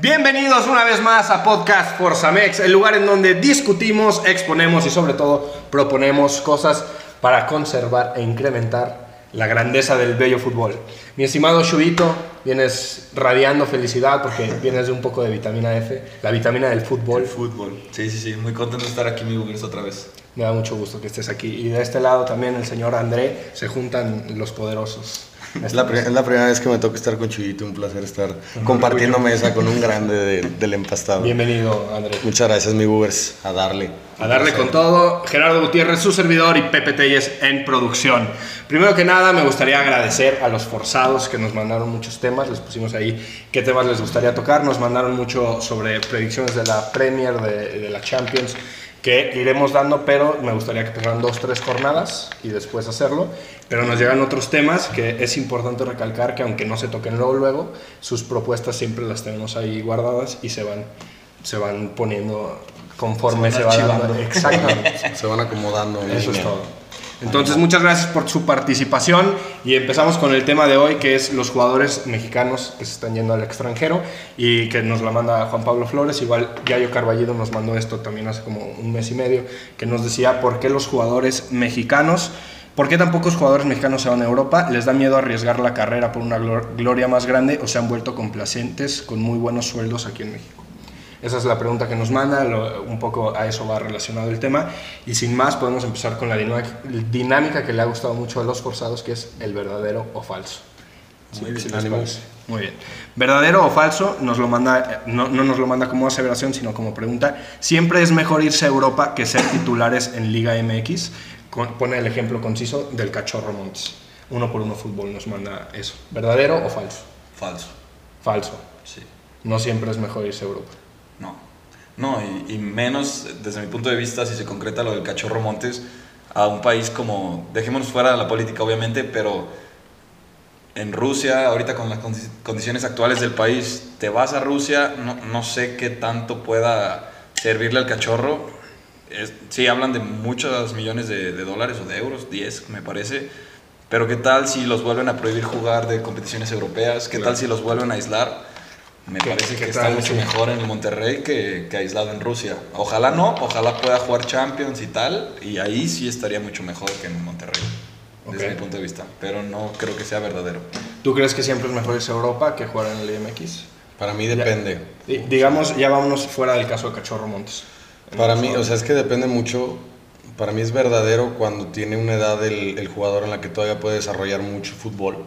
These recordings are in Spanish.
Bienvenidos una vez más a Podcast Forzamex, el lugar en donde discutimos, exponemos y sobre todo proponemos cosas para conservar e incrementar la grandeza del bello fútbol. Mi estimado Chubito, vienes radiando felicidad porque vienes de un poco de vitamina F, la vitamina del fútbol. El fútbol. Sí, sí, sí. Muy contento de estar aquí, mi Bugues, otra vez. Me da mucho gusto que estés aquí. Y de este lado también el señor André, se juntan los poderosos. Es la, es la primera vez que me toca estar con Chuyito, un placer estar compartiendo mesa con un grande de- del empastado. Bienvenido, André. Muchas gracias, mi Ubers, a darle. A darle con todo, Gerardo Gutiérrez, su servidor y Pepe Telles en producción. Primero que nada, me gustaría agradecer a los forzados que nos mandaron muchos temas. Les pusimos ahí qué temas les gustaría tocar. Nos mandaron mucho sobre predicciones de la Premier, de, de la Champions, que iremos dando, pero me gustaría que pasaran dos, tres jornadas y después hacerlo. Pero nos llegan otros temas que es importante recalcar que aunque no se toquen luego, luego, sus propuestas siempre las tenemos ahí guardadas y se van, se van poniendo conforme se, Se va van dando. Exactamente. Se van acomodando. Eso es todo. Entonces, muchas gracias por su participación y empezamos con el tema de hoy, que es los jugadores mexicanos que se están yendo al extranjero y que nos la manda Juan Pablo Flores. Igual Yayo Carballido nos mandó esto también hace como un mes y medio, que nos decía por qué los jugadores mexicanos, por qué tan pocos jugadores mexicanos se van a Europa, les da miedo arriesgar la carrera por una glor- gloria más grande o se han vuelto complacentes con muy buenos sueldos aquí en México. Esa es la pregunta que nos manda, lo- un poco a eso va relacionado el tema. Y sin más, podemos empezar con la dinámica, que le ha gustado mucho a los forzados, que es el verdadero o falso. Muy bien. Muy bien. ¿Verdadero o falso? Nos lo manda, no, no nos lo manda como aseveración, sino como pregunta. Siempre es mejor irse a Europa que ser titulares en Liga MX. Con- pone el ejemplo conciso del cachorro Montes. Uno por uno fútbol nos manda eso. ¿Verdadero o falso? Falso. Falso. Sí. No siempre es mejor irse a Europa. No. Y, y menos desde mi punto de vista, si se concreta lo del cachorro Montes, a un país como, dejémonos fuera de la política obviamente, pero en Rusia, ahorita con las condi- condiciones actuales del país, te vas a Rusia, no, no sé qué tanto pueda servirle al cachorro. Es- sí, hablan de muchos millones de, de dólares o de euros, 10 me parece. Pero ¿qué tal si los vuelven a prohibir jugar de competiciones europeas? ¿Qué Claro. tal si los vuelven a aislar? Me ¿Qué- parece que tal está mucho mejor en Monterrey que, que aislado en Rusia. Ojalá no, ojalá pueda jugar Champions y tal, y ahí sí estaría mucho mejor que en Monterrey, desde mi punto de vista. Pero no creo que sea verdadero. ¿Tú crees que siempre es mejor irse a Europa que jugar en el MX? Para mí depende. Di- Digamos, ya vámonos fuera del caso de Cachorro Montes. Para mí, o sea, es que depende mucho. Para mí es verdadero cuando tiene una edad el, el jugador en la que todavía puede desarrollar mucho fútbol.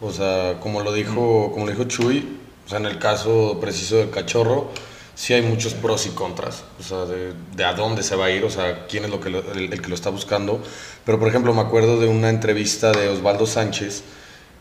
O sea, como lo dijo, como lo dijo Chuy, o sea, en el caso preciso del cachorro, sí hay muchos pros y contras. O sea, de, a dónde se va a ir, o sea, quién es lo que lo- el que lo está buscando. Pero, por ejemplo, me acuerdo de una entrevista de Osvaldo Sánchez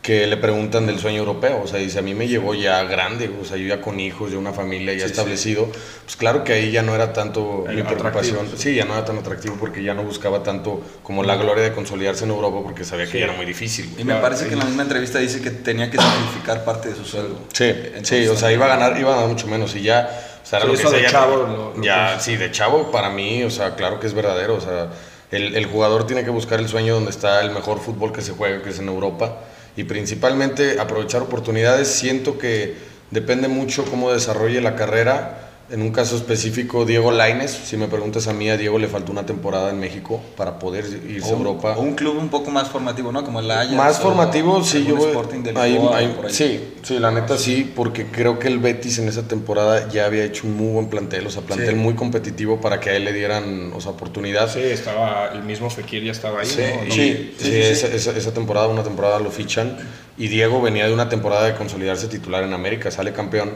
que le preguntan del sueño europeo, o sea, dice, a mí me llegó ya grande, o sea, yo ya con hijos, ya una familia ya Sí, sí. establecido, pues claro que ahí ya no era tanto El mi preocupación, atractivo. sí, ya no era tan atractivo porque ya no buscaba tanto como la gloria de consolidarse en Europa porque sabía Sí. que ya era muy difícil. güey. Y me Claro, parece sí. que en la misma entrevista dice que tenía que sacrificar parte de su sueldo. Sí, Entonces, sí, o sea, iba a ganar, iba a ganar mucho menos y ya, o sea, era Sí, lo que eso de decía, chavo ya- lo- lo ya, pienso. sí, de chavo para mí, o sea, claro que es verdadero, o sea, el, el jugador tiene que buscar el sueño donde está el mejor fútbol que se juega, que es en Europa, y principalmente aprovechar oportunidades. Siento que depende mucho cómo desarrolle la carrera. En un caso específico, Diego Laines, si me preguntas a mí, a Diego le faltó una temporada en México para poder irse o, a Europa. o un club un poco más formativo, ¿no? Como el Ajax. Más o formativo, sí, yo Sporting de ahí- Lisboa, ahí- por ahí. sí, sí, la neta sí, porque creo que el Betis en esa temporada ya había hecho un muy buen plantel, o sea, plantel Sí. muy competitivo para que a él le dieran, o sea, oportunidad. Sí, estaba el mismo Fekir ya estaba ahí. Sí, ¿no? sí, sí, sí, esa, esa- esa temporada, una temporada lo fichan y Diego venía de una temporada de consolidarse titular en América, sale campeón,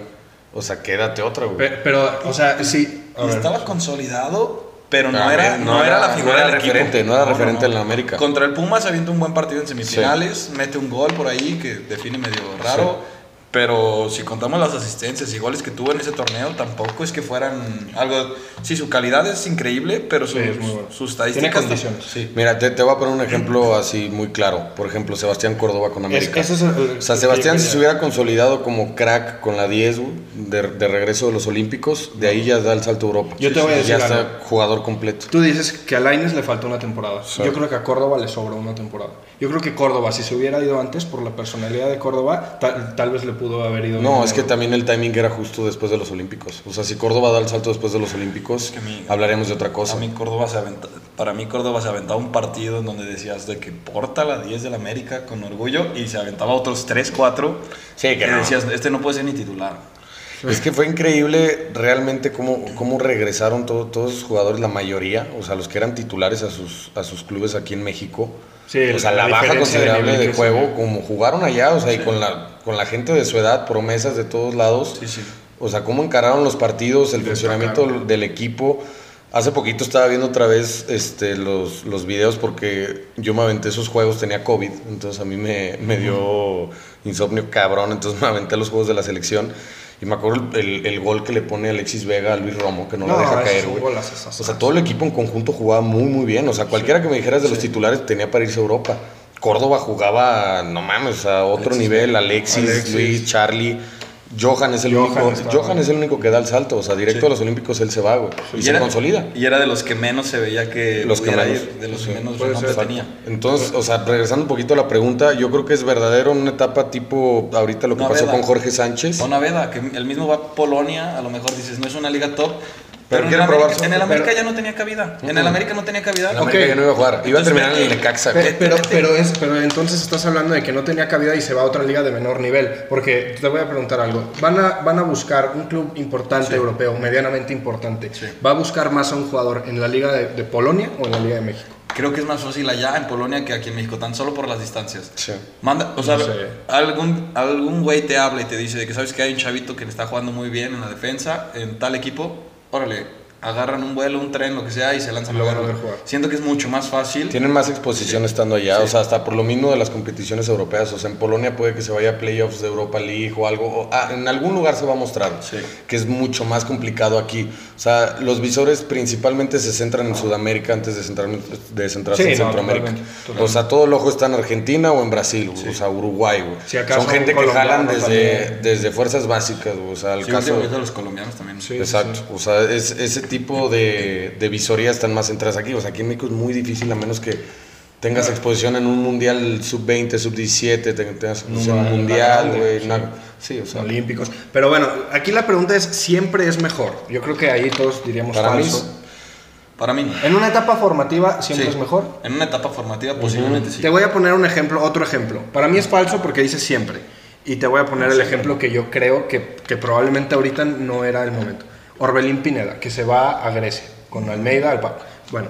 o sea, quédate otra, güey. Pe- Pero, o sea, sí. Y estaba consolidado, pero no, Ah, era, no no, era- era la no figura era del referente, equipo. no era referente en la América. Contra el Pumas avienta un buen partido en semifinales, mete un gol por ahí que define medio raro. Pero si contamos las asistencias y goles que tuvo en ese torneo, tampoco es que fueran algo. Sí, su calidad es increíble, pero Sí, sus, es muy bueno. sus Tiene estadísticas. condiciones, sí. Mira, te, te voy a poner un ejemplo así muy claro. Por ejemplo, Sebastián Córdoba con América. ese es el- el- o sea, Sebastián si se hubiera consolidado como crack con la 10 güey, de, de regreso de los Olímpicos, de ahí ya da el salto a Europa. Yo te voy a Ya decir está algo. jugador completo. Tú dices que a Laines le faltó una temporada. Sí. Yo creo que a Córdoba le sobra una temporada. Yo creo que Córdoba, si se hubiera ido antes por la personalidad de Córdoba, tal, tal vez le pudo haber ido. No, es que también el timing era justo después de los Olímpicos. O sea, si Córdoba da el salto después de los Olímpicos, que a mí- hablaremos de otra cosa. A mí Córdoba se aventa- para mí Córdoba se aventaba un partido en donde decías de que porta la 10 de la América con orgullo y se aventaba otros 3, 4 Sí, que que no. decías, este no puede ser ni titular. Es que fue increíble realmente cómo, cómo regresaron todo- todos los jugadores, la mayoría, o sea, los que eran titulares a sus, a sus clubes aquí en México. Sí, o sea, la la, baja de considerable de, juego, ve. como jugaron allá, o sea, y con la, con la gente de su edad, promesas de todos lados. Sí, sí. O sea, cómo encararon los partidos, el funcionamiento del equipo. Hace poquito estaba viendo otra vez este, los, los videos porque yo me aventé esos juegos, tenía COVID, entonces a mí me, me dio insomnio cabrón, entonces me aventé los juegos de la selección y me acuerdo el, el gol que le pone Alexis Vega a Luis Romo, que no, No, la deja caer, güey. O sea, todo el equipo en conjunto jugaba muy, muy bien. O sea, cualquiera que me dijeras de los titulares tenía para irse a Europa. Córdoba jugaba, no mames, a otro Alexis nivel. Alexis, Alexis. Luis, Charlie. Johan es el Johan único. Johan es el único que da el salto. O sea, directo Sí. a los Olímpicos él se va, güey. Y, se era, consolida. Y era de los que menos se veía que Los que menos. ir, de los Sí. que menos ser. tenía. Entonces, o sea, regresando un poquito a la pregunta, yo creo que es verdadero en una etapa tipo ahorita lo que No, pasó Veda. con Jorge Sánchez. O Naveda, que el mismo va a Polonia, a lo mejor dices, no es una liga top. Pero, en, el América, suerte, en el América pero- ya no tenía cabida. En el América no tenía cabida. En América ya no iba a jugar. Iba a terminar en el. Necaxa. Pero, pero, es, pero entonces estás hablando de que no tenía cabida y se va a otra liga de menor nivel. Porque te voy a preguntar algo. Van a, van a buscar un club importante europeo, medianamente importante. Sí. ¿Va a buscar más a un jugador en la liga de, de Polonia o en la liga de México? Creo que es más fácil allá en Polonia que aquí en México, tan solo por las distancias. Sí. Manda, o sea, No sé. algún algún güey te habla y te dice de que sabes que hay un chavito que le está jugando muy bien en la defensa en tal equipo, órale, agarran un vuelo, un tren, lo que sea y se lanzan a jugar. Siento que es mucho más fácil. Tienen más exposición estando allá, Sí. o sea, hasta por lo mismo de las competiciones europeas. O sea, en Polonia puede que se vaya a playoffs de Europa League o algo. o- ah, en algún lugar se va a mostrar Sí. que es mucho más complicado aquí. O sea, los visores principalmente se centran en Sudamérica antes de, centrar- de centrarse Sí, en no, Centroamérica. totalmente, totalmente. O sea, todo el ojo está en Argentina o en Brasil, o sea, Uruguay. güey. Si Son gente que jalan desde, desde fuerzas básicas. güey. O sea, el Sí, caso. últimamente los colombianos también. Sí. Exacto, o sea, es, ese tipo de, de visorías están más centradas aquí. O sea, aquí en México es muy difícil a menos que tengas exposición en un mundial sub-20, sub-17, te- tengas exposición en un mundial, güey. sí. o sea, Olímpicos. Pero bueno, aquí la pregunta es: ¿siempre es mejor? Yo creo que ahí todos diríamos para mí. Para mí, En una etapa formativa siempre Sí. es mejor. en una etapa formativa posiblemente sí. Te voy a poner un ejemplo, otro ejemplo. Para mí es falso porque dice siempre. Y te voy a poner el ejemplo que yo creo que, que probablemente ahorita no era el momento. Orbelín Pineda, que se va a Grecia con Almeida al. Bueno,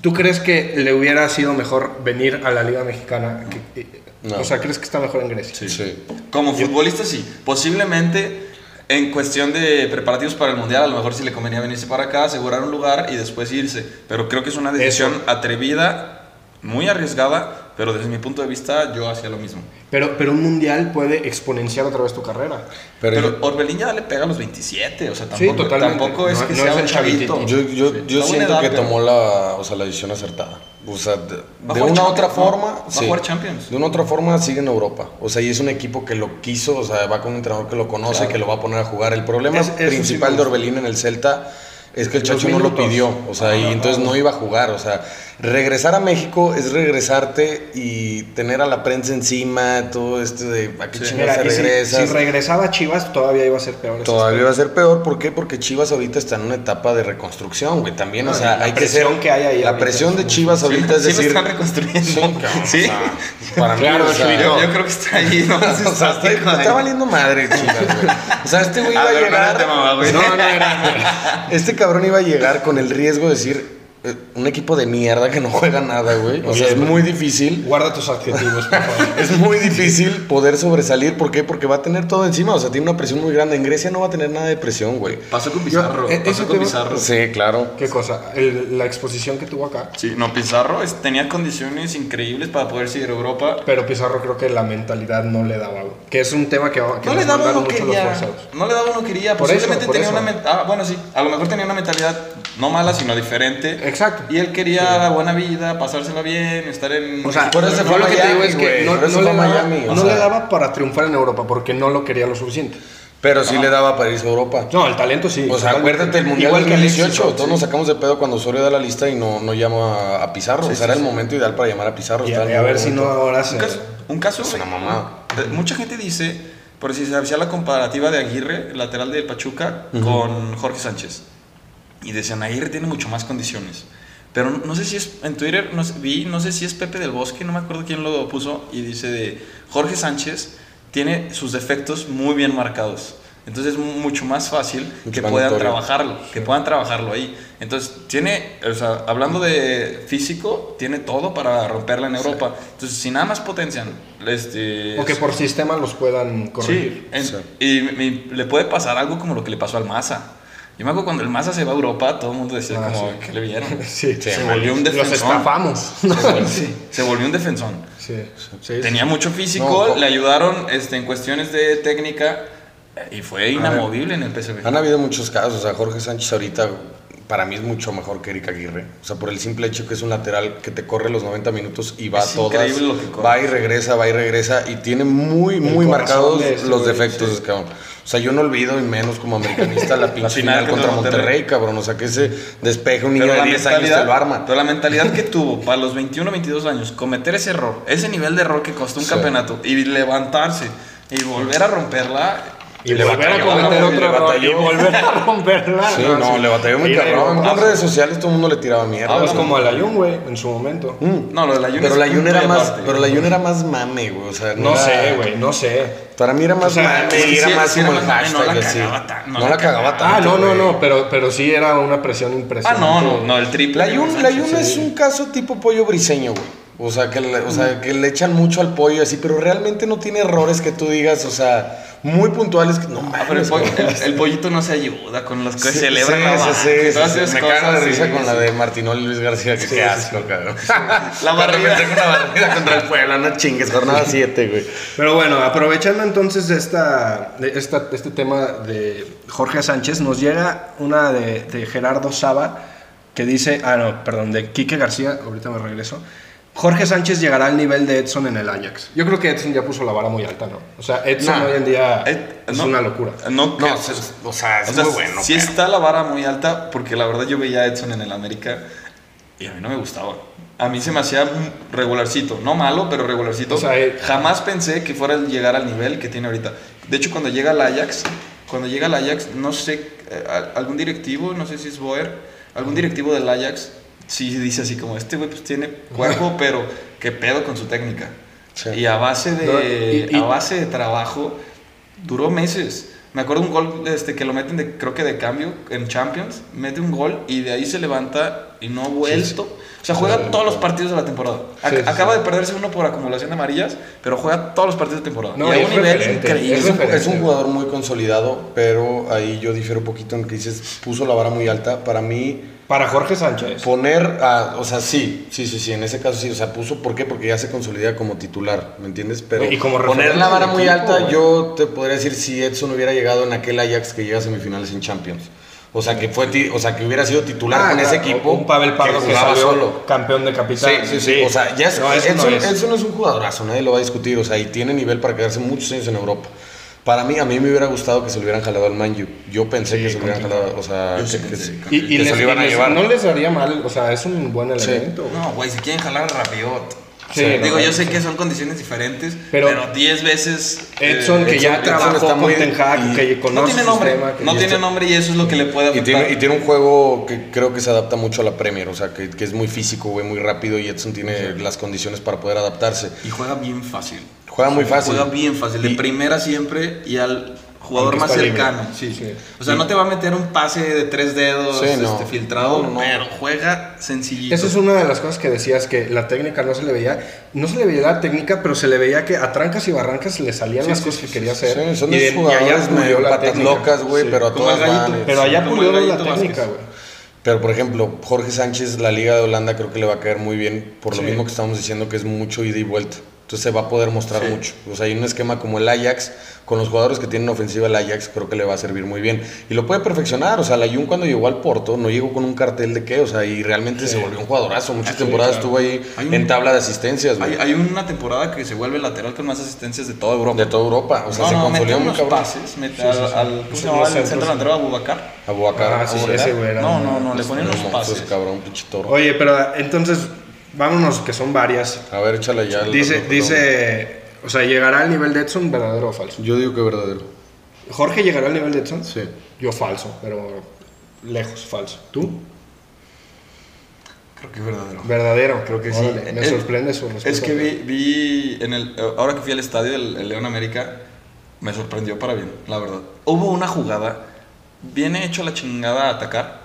¿tú crees que le hubiera sido mejor venir a la Liga Mexicana? Que- No. O sea, ¿crees que está mejor en Grecia? Sí. sí. Como futbolista sí. Posiblemente en cuestión de preparativos para el mundial, a lo mejor sí le convenía venirse para acá, asegurar un lugar y después irse. Pero creo que es una decisión Eso. atrevida, muy arriesgada, pero desde mi punto de vista yo hacía lo mismo. Pero, pero un mundial puede exponenciar otra vez tu carrera. Pero, Pero, Orbelín ya le pega a los 27, o sea, Sí, tampoco, totalmente. tampoco es No- que no sea es un chavito. yo, yo, Sí, yo siento edad, que pero- tomó la, o sea, la decisión acertada. O sea, de, a de una u otra Champions, ¿no? forma, Va a sí. jugar Champions. De una u otra forma sigue en Europa. O sea, y es un equipo que lo quiso, o sea, va con un entrenador que lo conoce, Claro. que lo va a poner a jugar. El problema Es- sí principal de. Orbelín en el Celta es que el Chacho no lo pidió, o sea, y entonces no iba a jugar, o sea, regresar a México es regresarte y tener a la prensa encima, todo esto de a qué Sí. chingados Mira, te si- regresaba a Chivas, todavía iba a ser peor. Todavía va a ser peor, ¿por qué? Porque Chivas ahorita está en una etapa de reconstrucción, güey, también, o sea, la hay que ser... presión que hay ahí La presión es de Chivas ahorita es Sí lo decir... están reconstruyendo. Sí, cabrón, Sí. o sea, para mí, Claro, o sea, Chuito. Yo, yo creo que está ahí, ¿no? o sea, está, está valiendo madre, Chivas, güey. O sea, este güey iba A a ver, llegar... espérate, mamá, güey. No, no era. Este cabrón iba a llegar con el riesgo de decir, un equipo de mierda que no juega nada, güey. O sea, es muy difícil. Guarda tus adjetivos, por favor. Es muy difícil poder sobresalir. ¿Por qué? Porque va a tener todo encima. O sea, tiene una presión muy grande. En Grecia no va a tener nada de presión, güey. Pasó con Pizarro. Yo- eh, pasó con Pizarro. Sí, claro. ¿Qué cosa? El- la exposición que tuvo acá. Sí, no, Pizarro es- tenía condiciones increíbles para poder seguir a Europa. Pero Pizarro creo que la mentalidad no le daba. güey. Que es un tema que, que No le nos daba uno mucho los quería. forzados. No le daba uno quería. Por eso, Posiblemente por tenía eso. una Ah, bueno, sí. A lo mejor tenía una mentalidad no mala, sino diferente. Exacto. Y él quería la buena vida, pasársela bien, estar en. O sea, Por eso fue a lo que te digo es que güey. no, no le daba, Miami, o no sea. le daba para triunfar en Europa porque no lo quería lo suficiente. Pero sí le daba para irse a Europa. No, el talento sí. O sea, totalmente. acuérdate el Mundial Igual que Alexis, 2018, ¿no? todos nos Sí. sacamos de pedo cuando Osorio da la lista y no, no llama a, Pizarro. Sí, o sea, sí, era el sí. momento ideal para llamar a Pizarro. Y a, y a ver si no ahora se... Un caso, un caso Es una de- mucha gente dice, por si se hacía la comparativa de Aguirre, lateral de Pachuca, con Jorge Sánchez. Y decían, Aguirre tiene mucho más condiciones. Pero no, no sé si es, en Twitter no sé- vi, no sé si es Pepe del Bosque, no me acuerdo quién lo puso, y dice de Jorge Sánchez tiene sus defectos muy bien marcados. Entonces es mu- mucho más fácil Mucho que puedan trabajarlo, que puedan trabajarlo ahí. Entonces tiene, o sea, hablando de físico, tiene todo para romperla en Europa. Entonces si nada más potencian, este, O que por sistema los puedan corregir. Sí, en- Sí. y, y le puede pasar algo como lo que le pasó al Maza. Yo me acuerdo cuando el Maza se va a Europa, todo el mundo decía Ah, como, sí. ¿qué le vieron? Sí, Sí, se volvió un Los defensor. estafamos. Se volvió, sí, se volvió un defensor. Sí, sí, Tenía sí. mucho físico, No, le ayudaron este, en cuestiones de técnica y fue inamovible en el PSV. Han habido muchos casos. O sea, Jorge Sánchez ahorita para mí es mucho mejor que Eric Aguirre. O sea, por el simple hecho que es un lateral que te corre los 90 minutos y va Es a todas. increíble lo que corre. Va y regresa, va y regresa. Y tiene muy, muy marcados de ese los defectos, sí. cabrón. O sea, yo no olvido, y menos como americanista, la pinche final final contra Monterrey, Monterrey, cabrón. O sea, que ese despeje un niño Pero de la, 10 años te lo arma. pero la mentalidad que tuvo para los 21 22 años, cometer ese error, ese nivel de error que costó un Sí. campeonato y levantarse y volver a romperla. Y le volver a batalló, cometer ¿no? otro Le error y batalló. volver a romperla. Sí, no, le batalló muy Y de- cabrón. ah, En redes sociales todo el mundo le tiraba mierda. Pues ¿no? como el Ayun, güey, en su momento. Mm. No, lo de la Jun Pero es la Jun punto era más, pero la Jun era más mame, güey. O sea, No era- sé, güey, no sé. Para mí era más O sea, mame, sí, era sí, más sí como era el mame, no hashtag la así. cagaba tan- no, no la cagaba tanto. Ah, no, no, no, pero, pero sí era una presión Ah, impresionante. no, no, no, el triple. La de Jun, Sánchez, la Jun sí. es un caso tipo pollo briseño, güey. O sea, que le, o sea, que le echan mucho al pollo así, pero realmente no tiene errores que tú digas, o sea, muy puntuales que no Ah, pero el, mames. pollo- el- el pollito no se ayuda con los que Sí, celebran sí, la sí, baja, sí, que sí, todas sí. esas Me cosas, cago de risa sí, con la de Martinoli y Luis García, que qué asco, cabrón. La barrida. la barrida contra el Puebla, no chingues, jornada 7, güey. Pero bueno, aprovechando entonces esta, de esta- este tema de Jorge Sánchez, nos llega una de, de Gerardo Saba que dice, ah, no, perdón, de Quique García, ahorita me regreso. Jorge Sánchez llegará al nivel de Edson en el Ajax. Yo creo que Edson ya puso la vara muy alta, ¿no? O sea, Edson No. hoy en día Eh, es no, una locura. No, No, o sea, o sea, es o sea, muy bueno. sí pero- está la vara muy alta, porque la verdad yo veía a Edson en el América y a mí no me gustaba. A mí se me hacía regularcito, no malo, pero regularcito. O sea, eh, Jamás pensé que fuera a llegar al nivel que tiene ahorita. De hecho, cuando llega al Ajax, cuando llega al Ajax, no sé, eh, a- algún directivo, no sé si es Boer, algún directivo del Ajax, sí dice así como, este güey pues tiene cuerpo, pero qué pedo con su técnica. Sí. Y a base de, No, y- y- a base de trabajo, duró meses. Me acuerdo un gol este, que lo meten, de, creo que de cambio, en Champions, mete un gol y de ahí se levanta y no ha vuelto. O sea, juega Sí, todos los sí. partidos de la temporada. Ac- Sí, sí, Acaba sí. de perderse uno por acumulación de amarillas, pero juega todos los partidos de temporada. No, y a un es nivel increíble. Es es un jugador muy consolidado, pero ahí yo difiero un poquito en que dices, puso la vara muy alta. Para mí, Para Jorge Sánchez. poner, a, o sea, sí, sí, sí, sí, en ese caso sí, o sea, puso, ¿por qué? Porque ya se consolida como titular, ¿me entiendes? Pero Y como poner la vara muy equipo, alta, güey. yo te podría decir si Edson hubiera llegado en aquel Ajax que llega a semifinales en Champions. O sea, que fue, o sea, que hubiera sido titular Ah, con ese equipo. Un Pavel Pardo que, salió solo. campeón de Sí, capitán. sí, sí, O sea, ya es, No, eso no Edson, es. Edson es un jugadorazo, nadie lo va a discutir. O sea, y tiene nivel para quedarse muchos años en Europa. Para mí, a mí me hubiera gustado que se lo hubieran jalado al Manju. Yo pensé Sí, que se lo hubieran jalado, o sea, Yo sí que- que sí. Y, y que les- se lo iban a llevar. no les haría mal, o sea, es un buen Sí. elemento. güey. No, güey, si quieren jalar a Rabiot. Sí, Digo, no, yo sí. sé que son condiciones diferentes, Pero- pero 10 veces. Edson, eh, que ya Edson- trabajó está con muy- Ten Hag, y- que conoce no tiene nombre, sistema, que- no y tiene está- nombre y eso es lo que le puede Y tiene, y tiene un juego que creo que se adapta mucho a la Premier, o sea, que, que es muy físico, güey, muy rápido y Edson tiene las condiciones para poder adaptarse. Y juega bien fácil. Juega muy fácil. Juega bien fácil, de Y- primera siempre y al jugador más cercano. Sí. Sí. O sea, no te va a meter un pase de tres dedos Sí, no. este, filtrado, No, pero juega sencillito. Esa es una de las cosas que decías que la técnica no se le veía, no se le veía la técnica, pero se le veía que a trancas y barrancas le salían Sí, las sí, cosas sí, que sí, quería Sí, hacer. son y, de y jugadores pulió medio patas técnica. locas, güey, Sí. pero a Como todas gallito. van. Pero allá pulió la técnica, güey. Pero por ejemplo, Jorge Sánchez, la Liga de Holanda creo que le va a caer muy bien, por lo mismo que estamos diciendo que es mucho ida y vuelta. Entonces se va a poder mostrar Sí. mucho. O sea, hay un esquema como el Ajax, con los jugadores que tienen ofensiva el Ajax, creo que le va a servir muy bien. Y lo puede perfeccionar. O sea, la Jun cuando llegó al Porto, no llegó con un cartel de qué, o sea, y realmente se volvió un jugadorazo. Muchas Sí, temporadas claro. estuvo ahí un- en tabla de asistencias. Hay, hay una temporada que se vuelve lateral con más asistencias de toda Europa. De toda Europa. O sea, no, se no, consolidó muy unos cabrón. pases, mete al, al- ¿cómo se Sí, llamaba el centro delantero Abubakar? Abubacar. Ah, sí, ese güey No, no, no, le ponían Unos pases. cabrón. Oye, pero entonces, vámonos, que son varias. A ver, échale ya. el- Dice, el- dice, o sea, ¿llegará al nivel de Edson, verdadero o falso? Yo digo que verdadero. ¿Jorge llegará al nivel de Edson? Sí. Yo falso, pero lejos, falso. ¿Tú? Creo que es verdadero. Verdadero. Creo que Órale, sí. Me Eh, sorprende su respuesta. Es que vi, vi en el, ahora que fui al estadio del el León América, me sorprendió para bien, la verdad. Hubo una jugada, viene hecho la chingada a atacar,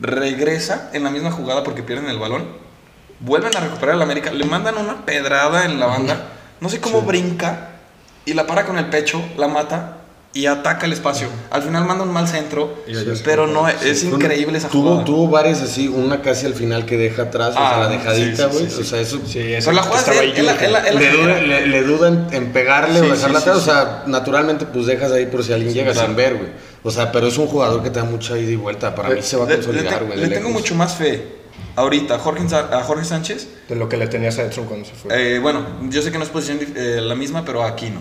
regresa en la misma jugada porque pierden el balón, vuelven a recuperar el América, le mandan una pedrada en la banda, no sé cómo brinca y la para con el pecho, la mata y ataca el espacio. Al final manda un mal centro, pero no, fue. es increíble esa tuvo, jugada. Tuvo varias así, una casi al final que deja atrás, o sea, Ah, la dejadita, sí, sí, güey. sí, sí. O sea, eso. Sí, Pero la jugada estaba es ahí él, él la- Jürgen. él la- él la le, le, le duda en, en pegarle Sí, o dejarla sí, atrás. sí, o sea, naturalmente, pues dejas ahí por si alguien llega claro. sin ver, güey. O sea, pero es un jugador que te da mucha ida y vuelta. Para mí se va a Le- le consolidar, te- güey. Le, de tengo mucho más fe ahorita a Jorge, a Jorge Sánchez. De lo que le tenías a Edson cuando se fue. Eh, bueno, yo sé que no es posición eh, la misma, pero Aquino.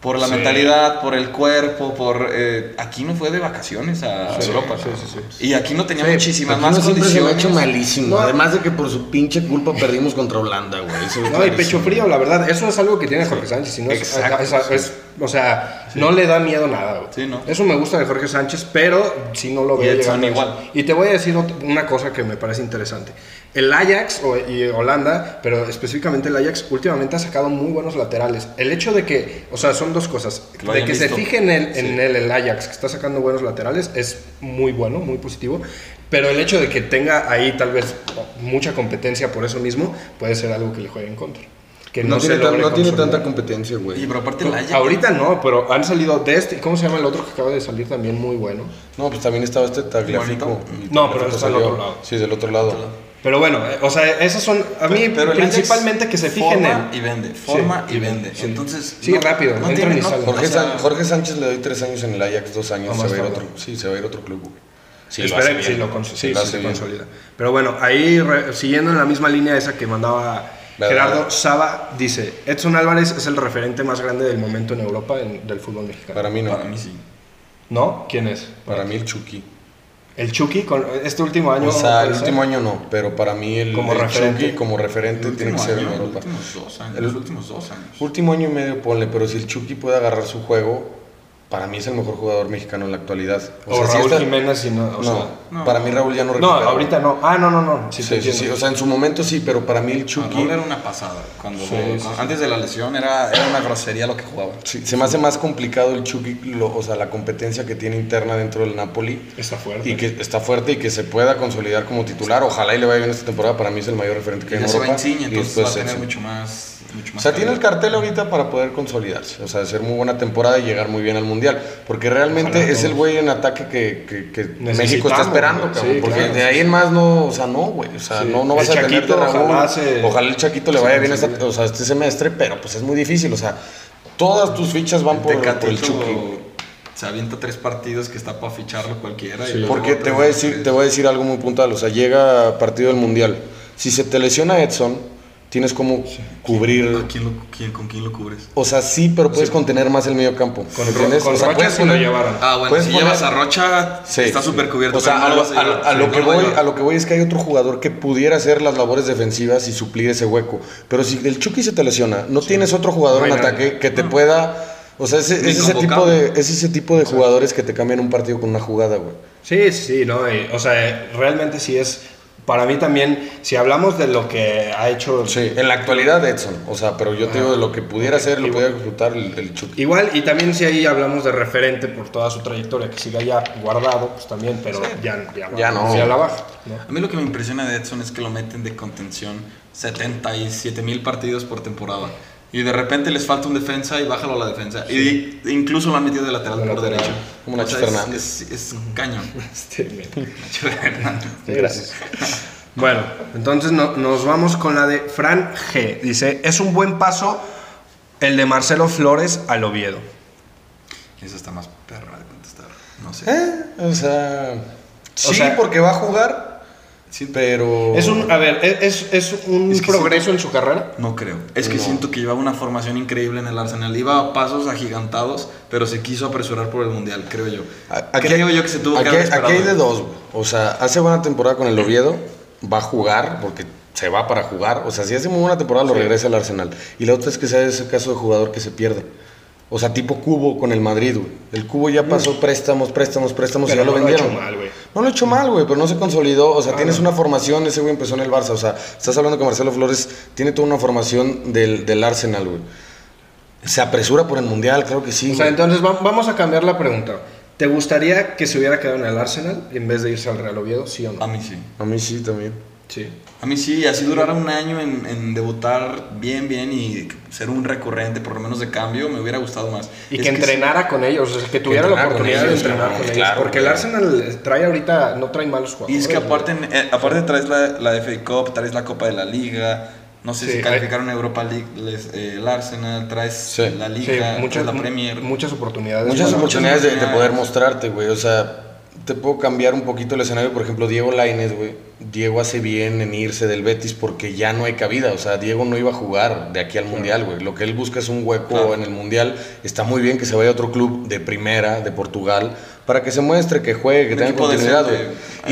Por la Sí. mentalidad, por el cuerpo, por... Eh, Aquino fue de vacaciones a Sí, Europa. sí, sí, sí. Y Aquino tenía Sí, muchísimas más siempre se condiciones. hecho malísimo. No. Además de que por su pinche culpa perdimos contra Holanda, güey. Eso No, y pecho frío, la verdad, eso es algo que tiene Jorge Sánchez. Si no es- Exacto, es- es- sí. O sea, no le da miedo nada. güey. Sí, ¿no? Eso me gusta de Jorge Sánchez, pero si no lo veo llegando igual. Y te voy a decir una cosa que me parece interesante. El Ajax o- y Holanda, pero específicamente el Ajax, últimamente ha sacado muy buenos laterales. El hecho de que, o sea, son dos cosas. Lo de que se visto. fije en, él, en él, el Ajax, que está sacando buenos laterales, es muy bueno, muy positivo. Pero el hecho de que tenga ahí tal vez mucha competencia por eso mismo, puede ser algo que le juegue en contra. Que No, se tiene, tan- logre no tiene tanta competencia, güey. Y pero aparte el Ajax... Ahorita no, pero han salido Dest y ¿cómo se llama el otro que acaba de salir también muy bueno? No, pues también estaba este Tagliafico. No, pero está del otro lado. Sí, del otro lado. Pero bueno, o sea, esas son a mí Pero principalmente que se fijen forma en y vende, forma Sí, y vende. sí. Entonces, Sí, rápido, entran y salen. Jorge, o sea, San- Jorge Sánchez le doy tres años en el Ajax, dos años. Se va a ir otro, sí, se va a ir otro club, güey. Sí, lo Esperen hace si bien. lo cons- Sí, sí, lo sí hace se bien. consolida. Pero bueno, ahí re- siguiendo en la misma línea esa que mandaba ¿Verdad? Gerardo Saba, dice, Edson Álvarez es el referente más grande del momento en Europa en- del fútbol mexicano. Para mí no. para mí sí. ¿No? ¿Quién es? Para mí el Chucky. El Chucky, con este último año. O sea, el último año no, pero para mí el, Como el referente. Chucky como referente El tiene que ser en Europa. Los últimos dos años. El- los últimos dos años. Último año y medio, ponle, pero si el Chucky puede agarrar su juego, para mí es el mejor jugador mexicano en la actualidad. O, sea, sí Raúl está- Jiménez, si no. O no, sea, no. para mí Raúl ya no no, recupera. ahorita no. Ah, no, no, no. Sí, Sí, sí. O sea, en su momento sí, pero para mí el No, Chucky. Raúl era una pasada. Cuando, Sí, cuando- sí, sí. Antes de la lesión era, era una grosería lo que jugaba. sí, se me hace más complicado el Chucky, lo- o sea, la competencia que tiene interna dentro del Napoli. Está fuerte. Y que está fuerte y que se pueda consolidar como titular. Ojalá y le vaya bien esta temporada. Para mí es el mayor referente que Y hay ya en se va Europa. Insigne, y entonces va a tener mucho más, mucho O sea, tiene el cartel ahorita para poder consolidarse. O sea, hacer muy buena temporada y llegar muy bien al Mundial. Porque realmente Ojalá es el güey en ataque que, que- que Necesitamos, México está esperando, cabrón. Sí, porque claro, de ahí sí. en más no, o sea, no, güey. O sea, Sí. no, no vas El a tener ojalá se- Ojalá el Chaquito le vaya bien esta, o sea, este semestre, pero pues es muy difícil. O sea, todas tus fichas van por, por el Chucky. Se avienta tres partidos que está para ficharlo cualquiera. Sí. Porque te voy a decir, tres. te voy a decir algo muy puntual. O sea, llega partido del Mundial. Si se te lesiona Edson, tienes como cubrir. ¿Con quién, lo, quién- ¿Con quién lo cubres? O sea, sí, pero puedes contener más el medio campo. Con, ¿entiendes? con o sea, Rocha sí lo llevaron. Ah, bueno, si poner- llevas a Rocha, Sí. está súper cubierto. O sea, a lo, a a a que voy, a lo que voy es que hay otro jugador que pudiera hacer las labores defensivas y suplir ese hueco. Pero si el Chucky se te lesiona, no tienes otro jugador No en ataque que te pueda. O sea, es, ese tipo de, es ese tipo de jugadores que te cambian un partido con una jugada, güey. Sí, sí, sí, no, y, o sea, realmente sí es, para mí también, si hablamos de lo que ha hecho, Sí, en la actualidad Edson. O sea, pero yo te digo de lo que pudiera ser, lo pudiera disfrutar el, el Chucky. igual, y también si ahí hablamos de referente por toda su trayectoria, que siga ya guardado, pues también, pero ya, ya, Ya no. ya la baja, ¿no? A mí lo que me impresiona de Edson es que lo meten de contención 77 mil partidos por temporada. Y de repente les falta un defensa y bájalo a la defensa. Y incluso lo han metido de lateral por lateral. derecho. Como O Nacho sea, es- Fernández. Es, es cañón. Este. Nacho Fernández. Gracias. Bueno, entonces no- nos vamos con la de Fran G. Dice, es un buen paso el de Marcelo Flores al Oviedo. Esa está más perra de contestar. No sé. Eh, o sea, sí, sea- porque va a jugar, Sí, pero... Es un, a ver, es, es un Es que progreso en su carrera. No creo. Es que No. siento que llevaba una formación increíble en el Arsenal. Iba a pasos agigantados, pero se quiso apresurar por el Mundial, creo yo. A- creo yo que se tuvo aquí, que haber aquí hay de dos, güey. O sea, hace buena temporada con el Oviedo, va a jugar porque se va para jugar. O sea, si hace muy buena temporada, lo regresa al Arsenal. Y la otra es que sea ese caso de jugador que se pierde. O sea, tipo Cubo con el Madrid, güey. El Cubo ya pasó préstamos, préstamos, préstamos Pero y ya lo no lo ha vendieron. hecho mal, güey. No lo ha hecho mal, güey, pero no se consolidó. O sea, Ah, tienes una formación, ese güey empezó en el Barça. O sea, estás hablando que Marcelo Flores tiene toda una formación del, del Arsenal, güey. Se apresura por el Mundial, creo que sí. O sea, güey. entonces va- vamos a cambiar la pregunta. ¿Te gustaría que se hubiera quedado en el Arsenal en vez de irse al Real Oviedo? ¿Sí o A no? mí sí. A mí sí, también. Sí. A mí sí, así durara un año en, en debutar bien, bien y ser un recurrente, por lo menos de cambio, me hubiera gustado más. Y Es que entrenara con ellos, o sea, que tuviera la oportunidad de entrenar con ellos. claro, porque el. Arsenal trae ahorita, no trae malos Y jugadores. es que aparte, eh, aparte traes la, la FA Cup, traes la Copa de la Liga, no sé Sí, si hay- calificaron a Europa League les- eh, el Arsenal, traes Sí. la Sí, Liga, muchas, traes la Premier. muchas oportunidades. Muchas oportunidades de, de poder mostrarte, güey. O sea, te puedo cambiar un poquito el escenario. Por ejemplo, Diego Lainez, güey. Diego hace bien en irse del Betis porque ya no hay cabida. O sea, Diego no iba a jugar de aquí al Mundial, güey. Lo que él busca es un hueco Claro. en el Mundial. Está muy bien que se vaya a otro club de primera, de Portugal, para que se muestre, que juegue, que Un tenga continuidad, güey.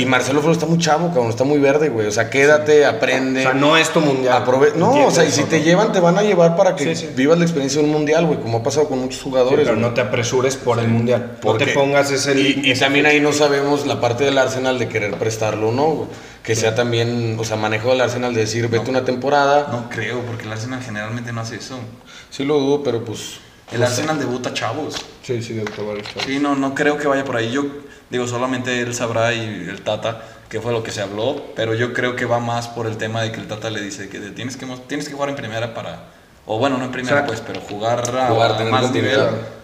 Y Marcelo Flores está muy chavo, cabrón. Está muy verde, güey. O sea, quédate, aprende. O sea, no es tu mundial. Aprove- no, Entiendo o sea, y si te ¿no? llevan, te van a llevar para que Sí, sí. vivas la experiencia de un mundial, güey, como ha pasado con muchos Sí, jugadores. pero no te apresures por el mundial. No te pongas ese. Y, y ese- también ahí no sabemos la parte del Arsenal de querer prestarlo o no, güey. Que sea también, o sea, manejo del Arsenal de decir, vete una temporada. No creo, porque el Arsenal generalmente no hace eso. Sí lo dudo, pero pues... El Arsenal debuta chavos. Sí, sí, de autobús. Sí, no, no creo que vaya por ahí. Yo digo, solamente él sabrá y el Tata qué fue lo que se habló, pero yo creo que va más por el tema de que el Tata le dice que tienes que, tienes que jugar en primera para, o bueno, no en primera O sea, pues, pero jugar a jugar, más nivel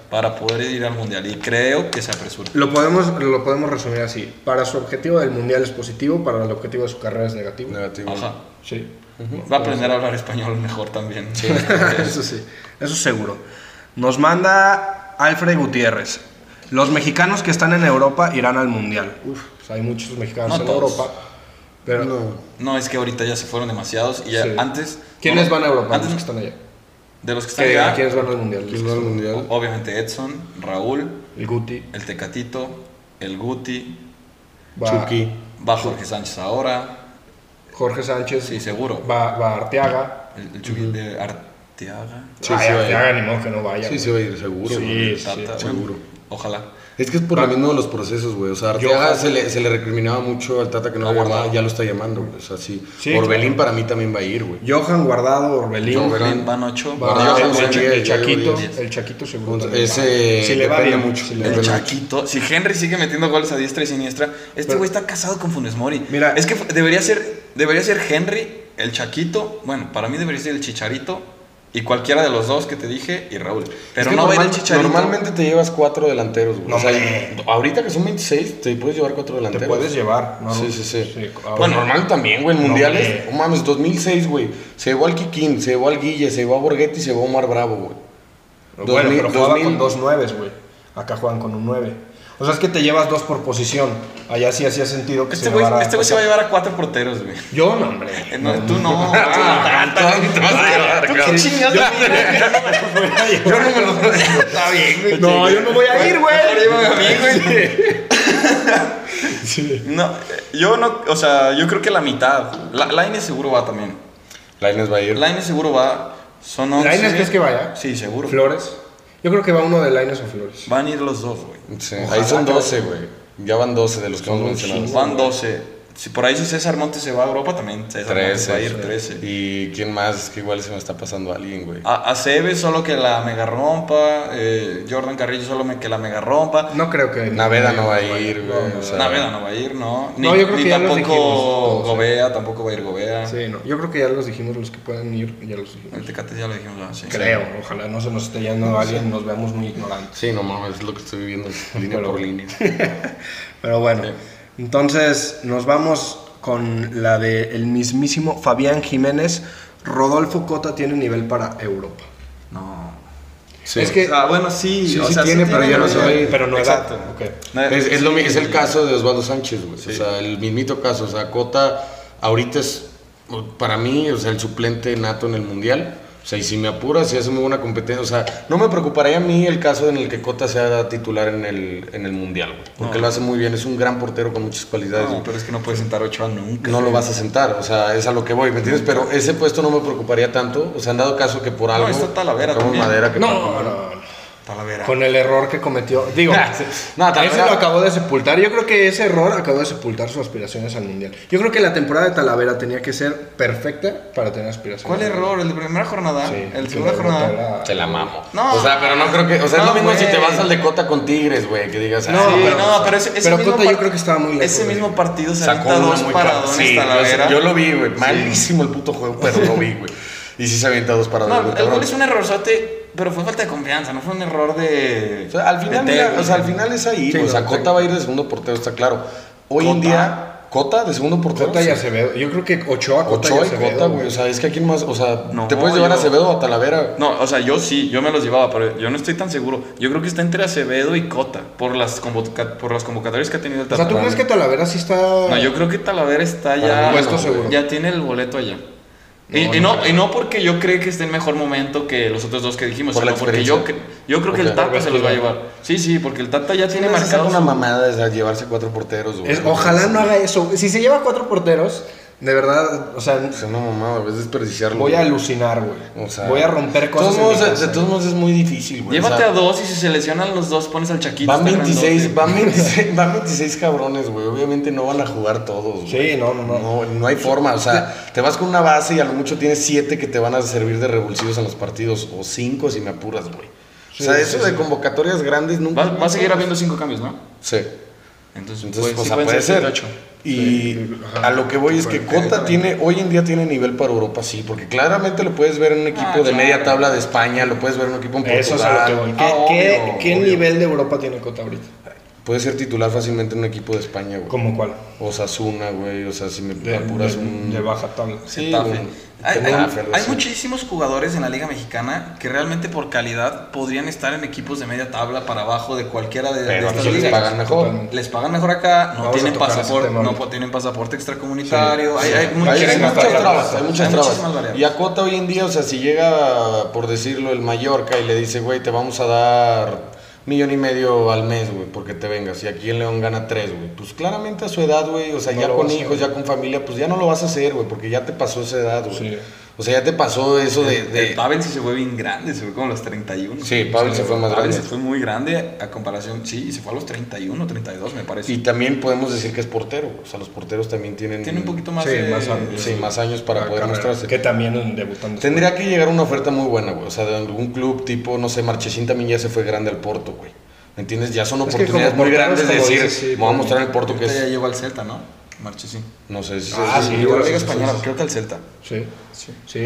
para poder ir al Mundial. Y creo que se apresura. Lo podemos, lo podemos resumir así. Para su objetivo del mundial es positivo, para el objetivo de su carrera es negativo. Negativo. Ajá. Sí. Va a aprender a hablar español mejor también. eso sí, eso seguro. Nos manda Alfred Gutiérrez. Los mexicanos que están en Europa irán al mundial. Uf, hay muchos mexicanos No en todos. Europa. Pero, No. No, es que ahorita ya se fueron demasiados y ya Sí. antes... ¿Quiénes no, van a Europa? Antes, los que están allá. de los que están allá, ¿Quiénes van al mundial? ¿Quién va al mundial? obviamente Edson, Raúl, El Guti. el Tecatito, el Guti, Va, Chucky. va Jorge Sánchez ahora, Jorge Sánchez. sí, seguro. Va, va Arteaga. El, el Chucky de Arteaga. Sí, Ay, sí va. Arteaga ni modo que no vaya. Sí, sí va a ir seguro. Sí, güey. sí, Tata, seguro. bueno, Ojalá. Es que es por lo mismo de los procesos, güey. O sea, Arteaga Johan. se le, se le recriminaba mucho al Tata que no Ah, lo llamaba, guardado. ya lo está llamando, güey. O sea, sí. Sí, Orbelín para mí también va a ir, güey. Johan Guardado, Orbelín. Orbelín. Van ocho. Va, Johan el, Chaquito, el Chaquito seguro. Ese va. Si le va bien, mucho. si le va El. Chaquito. Si Henry sigue metiendo goles a diestra y siniestra, este güey está casado con Funes Mori. Mira- es que debería ser, debería ser Henry, el Chaquito. Bueno, para mí debería ser el Chicharito y cualquiera de los dos que te dije y Raúl. Pero Es que no normal- Chicharito. Normalmente te llevas cuatro delanteros, güey. No, o sea, hombre. ahorita que son 26, te puedes llevar cuatro Te delanteros. puedes llevar, ¿no? Sí, sí, sí. ahora- Pues normal también, güey, en No, mundiales. No mames, 2006, güey. Se llevó al Kikín, se llevó al Guille, se llevó a Borghetti y se llevó a Omar Bravo, güey. Bueno, 2000, pero jugaba 2000. con dos nueves, güey. Acá juegan con un nueve. O sea, es que te llevas dos por posición. Allá sí hacía sentido que Este se güey llevara- este güey se va a llevar a cuatro porteros, güey. Yo no, hombre. Eh, no, tú no. ¿Tú qué chingas? Yo no me lo Está bien, güey. No, yo no voy a ir, güey. A mí, güey. No, eh, yo no, o sea, yo creo que la mitad. La, Lainez seguro va también. Lainez va a ir. Lainez seguro va. Son 11. ¿Lainez crees que vaya? Sí, seguro. Flores. Yo creo que va uno de Laines o Flores. Van a ir los dos, güey. Sí, Ojalá ahí son que- 12, güey. Ya van 12 de los que hemos mencionado. Van 12. Si por ahí si César Montes se va a Europa, también César Montes va a ir 13. ¿Y quién más? Es que igual se me está pasando alguien, güey. A, a Cebe solo que la mega rompa. eh, Jordan Carrillo solo me- que la mega rompa. No creo que. Naveda no va a ir, güey. no, o sea, Naveda no va a ir, ¿no? Ni, No, yo creo ni que ya los tampoco. Gobea, tampoco va a ir Gobea. Sí, no. Yo creo que ya los dijimos, los que pueden ir, ya los dijimos. El Tecate ya lo dijimos, ah, sí. Creo, ojalá no se nos esté yendo alguien, nos veamos muy ignorantes. Sí, no mames, es lo que estoy viviendo línea por línea. Pero bueno, Sí. Entonces nos vamos con la de el mismísimo Fabián Jiménez. Rodolfo Cota tiene nivel para Europa. No. Sí. Es que O sea, bueno, sí. sí, o sí sea, tiene, pero ya no soy, pero no. Exacto. Ok. No, Es, es lo es el caso de Osvaldo Sánchez, güey. Sí. O sea, el mismito caso. O sea, Cota ahorita es, para mí, o sea, el suplente nato en el Mundial. O sea, y si me apura, si hace muy buena competencia. O sea, no me preocuparía a mí el caso en el que Cota sea titular en el, en el Mundial, güey. Porque No. lo hace muy bien. Es un gran portero con muchas cualidades. No, pero es que no puedes sentar Ochoa nunca. No lo vas a sentar, o sea, es a lo que voy, ¿me entiendes? Pero ese puesto no me preocuparía tanto. O sea, han dado caso que por No, algo. está Talavera también. madera que No, no, no. Talavera. Con el error que cometió. Digo, no, ese Talavera- lo acabó de sepultar. Yo creo que ese error acabó de sepultar sus aspiraciones al mundial. Yo creo que la temporada de Talavera tenía que ser perfecta para tener aspiraciones. ¿Cuál error? ¿El de primera jornada? Sí, ¿El segunda la jornada? era- Te la mamo. No. o sea, pero no creo que. O sea, es No, lo mismo si güey. te vas al de Cota con Tigres, güey, que digas. No, ah, Sí, pero- no, pero ese, ese pero mismo Cota yo creo que estaba muy lejos, Ese mismo partido se sacó dos muy paradones. Sí, Talavera. yo, lo vi, güey. Malísimo el puto juego, pero lo vi, güey. Y sí se avienta dos paradas. No, el gol es un errorzote, pero fue falta de confianza, no fue un error de. O sea, al final, de mira, técnica. o sea, al final es ahí. Sí, o sea, Cota va a ir de segundo portero, está claro. Hoy en Cota. día, Cota de segundo portero. Cota y. Acevedo. Yo creo que Ochoa, Cota Ochoa y Acevedo. Cota, güey. O sea, es que aquí más, o sea, No, te puedes llevar a Acevedo o a Talavera. No, o sea, yo sí, yo me los llevaba, pero yo no estoy tan seguro. Yo creo que está entre Acevedo y Cota, por las, convoca- por las convocatorias que ha tenido el O sea, ¿tú crees que Talavera sí está...? No, yo creo que Talavera está ya. Puesto seguro. Ya tiene el boleto allá. Y, No, y no no, y no porque yo cree que esté en mejor momento que los otros dos que dijimos, Por la sino porque yo, yo creo que el. Tata se los va a llevar. Sí, sí, porque el Tata ya tiene Tiene marcado. una su- mamada de llevarse cuatro porteros, güey. Es- ojalá no haga eso. Si se lleva cuatro porteros, de verdad, o sea, Es una mamada, es desperdiciarlo. voy a alucinar, güey. O sea, voy a romper cosas. todos en mi modos, casa. de todos modos es muy difícil, güey. Llévate o sea, a dos y si se lesionan los dos pones al Chaquito. Van está 26, grandote. van 26, van 26 cabrones, güey. Obviamente no van a jugar todos. güey. Sí, no, no, no. No, no hay forma. O sea, te vas con una base y a lo mucho tienes siete que te van a servir de revulsivos en los partidos. O cinco si me apuras, güey. Sí, o sea, sí, eso sí. de convocatorias grandes nunca. Va, va a seguir habiendo cinco cambios, ¿no? Sí. Entonces, Entonces, pues, sí pueden puede ser. Y Sí, ajá. a lo que voy es que Cota tiene, hoy en día tiene nivel para Europa, sí, porque claramente lo puedes ver en un equipo Ah, de claro. media tabla de España, lo puedes ver en un equipo en Portugal. Eso es a lo que voy. ¿Qué, Ah, qué- obvio, qué nivel de Europa tiene Cota ahorita? Puede ser titular fácilmente en un equipo de España, güey. ¿Cómo cuál? O Sasuna, güey, o sea, si me De, apuras de- un... de baja tabla. Sí, güey. Hay, muchísimos jugadores en la Liga Mexicana que realmente por calidad podrían estar en equipos de media tabla para abajo de cualquiera de, de Pero estas aquí les ligas. pagan mejor. Totalmente. Les pagan mejor acá, no tienen pasaporte, no tienen pasaporte extracomunitario. hay, hay Hay, muchísimas hay muchas variables. trabas, hay muchas trabas. Y a Cota hoy en día, o sea, si llega, por decirlo, el Mallorca y le dice, güey, te vamos a dar millón y medio al mes, güey, porque te vengas. Y aquí en León gana tres, güey. Pues claramente a su edad, güey, o sea, No ya con hijos, ya con familia, pues ya no lo vas a hacer, güey, porque ya te pasó esa edad, güey. Sí. O sea, ya te pasó eso de... de- El Pavel sí se fue bien grande, se fue como a los 31. Sí, Pavel se fue más Pavel grande. se fue muy grande a comparación, sí, y se fue a los 31, 32 me parece. y también podemos decir que es portero, o sea, los porteros también tienen... Tiene un poquito más Sí, de... más años. Sí, más años para poder carrera, mostrarse. Que también un debutante. Tendría que llegar una oferta muy buena, güey. O sea, de algún club tipo, no sé, Marchesín también ya se fue grande al Porto, güey. ¿Me entiendes? Ya son Es oportunidades muy grandes de decir, dices, sí, me voy a mostrar el Porto que Ahorita ya es. llegó al Celta, ¿no? Marchesín. No sé si Ah, sí, la sí, Liga sí, Española, sí. creo que al Celta. Sí. Sí. Sí,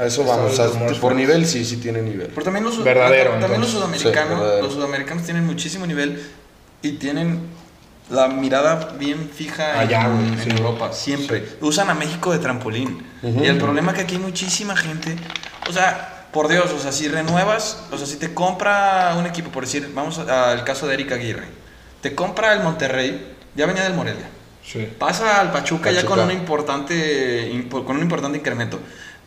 A eso vamos. O sea, por fuertes. nivel, sí, sí tiene nivel. Pero también los, Verdadero, también los sudamericanos, Sí, verdadero. los sudamericanos tienen muchísimo nivel y tienen la mirada bien fija Allá, en, güey, en sí. Europa, siempre. Usan a México de trampolín. Y el problema es que aquí hay muchísima gente, o sea, por Dios, o sea, si renuevas, o sea, si te compra un equipo, por decir, vamos a- al caso de Eric Aguirre, te compra el Monterrey, ya venía del Morelia. Sí. Pasa al Pachuca, ya con Pachuca. un importante impo- con un importante incremento.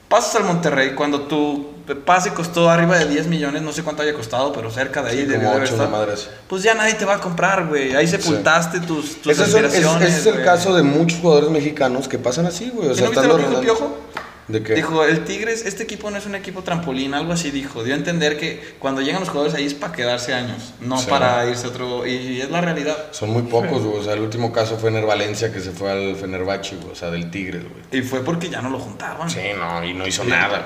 Pasas al Monterrey cuando tu pase costó arriba de 10 millones, no sé cuánto haya costado, pero cerca de ahí Sí, debió como de una. Pues ya nadie te va a comprar, güey. Ahí sepultaste tus, tus Ese es, el, ese- es caso de muchos jugadores mexicanos que pasan así, güey. O ¿Y sea, no viste estando lo que dijo Ronaldo- Piojo? ¿De qué? Dijo, el Tigres, este equipo no es un equipo trampolín, algo así dijo. Dio a entender que cuando llegan los jugadores ahí es para quedarse años, no Sí. para irse a otro. Y es la realidad. Son muy pocos, güey. O sea, el último caso fue Ener Valencia que se fue al Fenerbahce, güey. O sea, del Tigres, güey. Y fue porque ya no lo juntaban. Sí, no, y no hizo nada.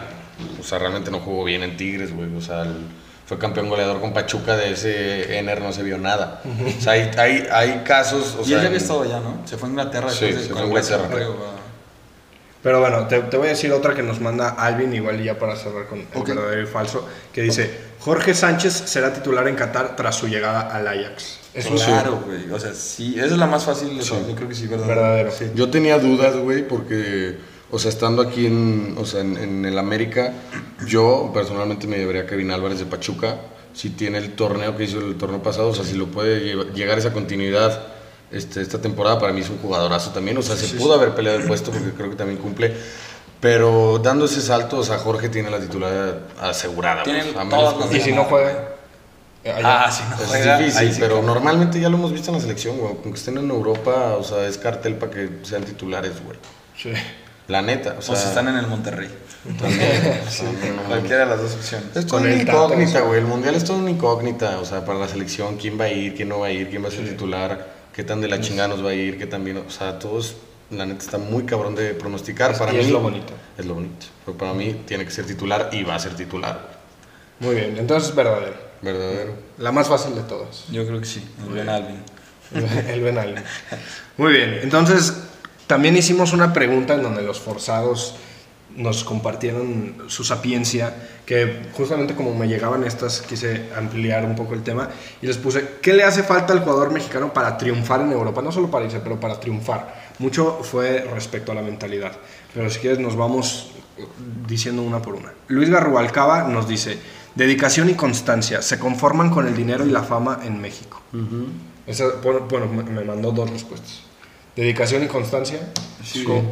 O sea, realmente no jugó bien en Tigres, güey. O sea, el- fue campeón goleador con Pachuca, de ese Ener no se vio nada. O sea, hay, hay, hay casos, o y sea... él ya había en- estado allá, ¿no? Se fue a Inglaterra Sí, después de se fue a Inglaterra. Pero bueno, te, te voy a decir otra que nos manda Alvin, igual y ya para cerrar con el verdadero y falso, que dice, Jorge Sánchez será titular en Qatar tras su llegada al Ajax. Es un Claro, güey. O sea, sí, esa es la más fácil. sea, Yo creo que sí, ¿verdad? verdadero. Sí. Yo tenía dudas, güey, porque, o sea, estando aquí en, o sea, en, en el América, yo personalmente me llevaría a Kevin Álvarez de Pachuca, si tiene el torneo que hizo el torneo pasado, o sea, si lo puede llegar a esa continuidad este, esta temporada, para mí es un jugadorazo también, o sea, se pudo haber peleado el puesto porque creo que también cumple, pero dando ese salto, o sea, Jorge tiene la titularidad asegurada. Pues, a menos las Y si no juega. eh, allá. Ah, sí, no es juega, difícil, sí pero normalmente ya lo hemos visto en la selección, güey. Aunque estén en Europa, o sea, es cartel para que sean titulares, güey. Sí. La neta, o O sea. si están en el Monterrey. también, Sí, no, cualquiera de las dos opciones. Es Con una incógnita, sí. güey. El mundial es todo una incógnita, o sea, para la selección, quién va a ir, quién no va a ir, quién va a ser titular, qué tan de la chingada nos va a ir, qué tan bien, o sea, todos, la neta está muy cabrón de pronosticar. Para y mí es lo bonito. Es lo bonito. Pero para mí tiene que ser titular y va a ser titular. Muy bien, entonces verdadero. Verdadero. La más fácil de todas. Yo creo que sí, el Ben Alvin. El Ben Allen. Muy bien, entonces también hicimos una pregunta en donde los forzados nos compartieron su sapiencia, que justamente como me llegaban estas quise ampliar un poco el tema y les puse, ¿qué le hace falta al jugador mexicano para triunfar en Europa? No solo para irse, pero para triunfar. Mucho fue respecto a la mentalidad, pero si quieres nos vamos diciendo una por una. Luis Garrualcaba nos dice, dedicación y constancia se conforman con el dinero y la fama en México. Esa, bueno, me mandó dos respuestas. Dedicación y constancia. Sí. Co-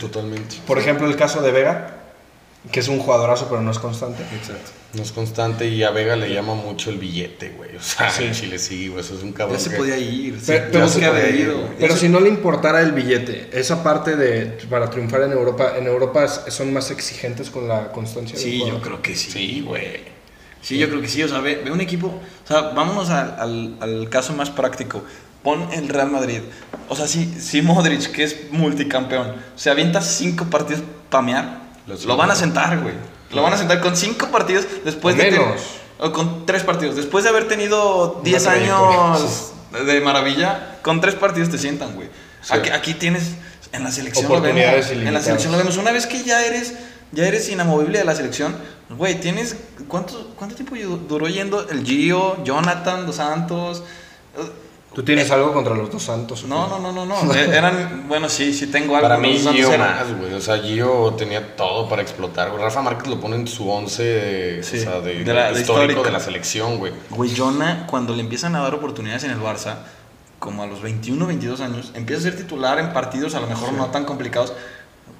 Totalmente. Por ejemplo, el caso de Vega, que es un jugadorazo pero no es constante. Exacto. No es constante y a Vega le llama mucho el billete, güey. O sea, Sí. en Chile sí, güey. Eso es un cabrón. Ya se que- podía ir. Pero- se podía ir. Pero si no le importara el billete, esa parte de para triunfar en Europa, en Europa son más exigentes con la constancia. Sí, yo creo que sí. Sí, güey. Sí, yo creo que sí. O sea, ve, ve un equipo. O sea, vámonos al, al- al caso más práctico. Pon el Real Madrid. O sea, si, si Modric, que es multicampeón, se avienta cinco partidos pamear, Lo lo, van a sentar, güey. Lo van a sentar con cinco partidos después de. menos. o con tres partidos. Después de haber tenido Una 10 trayectoria, años de maravilla, con tres partidos te sientan, güey. Sí. Aquí, aquí tienes. En la selección lo vemos. En la selección lo vemos. Una vez que ya eres, ya eres inamovible de la selección, güey, tienes. ¿Cuánto, cuánto tiempo duró yendo el Gio, Jonathan, Dos Santos? ¿Tú tienes algo contra los dos santos? No, no, no, no, no. Eran, bueno, sí, sí tengo algo. Para mí Gio más, güey. O sea, Gio tenía todo para explotar, güey. Rafa Márquez lo pone en su once, Sí, o sea, de, de la- histórico. de la selección, güey. Güey, Jonah, cuando le empiezan a dar oportunidades en el Barça, como a los 21, 22 años, empieza a ser titular en partidos a lo mejor no tan complicados.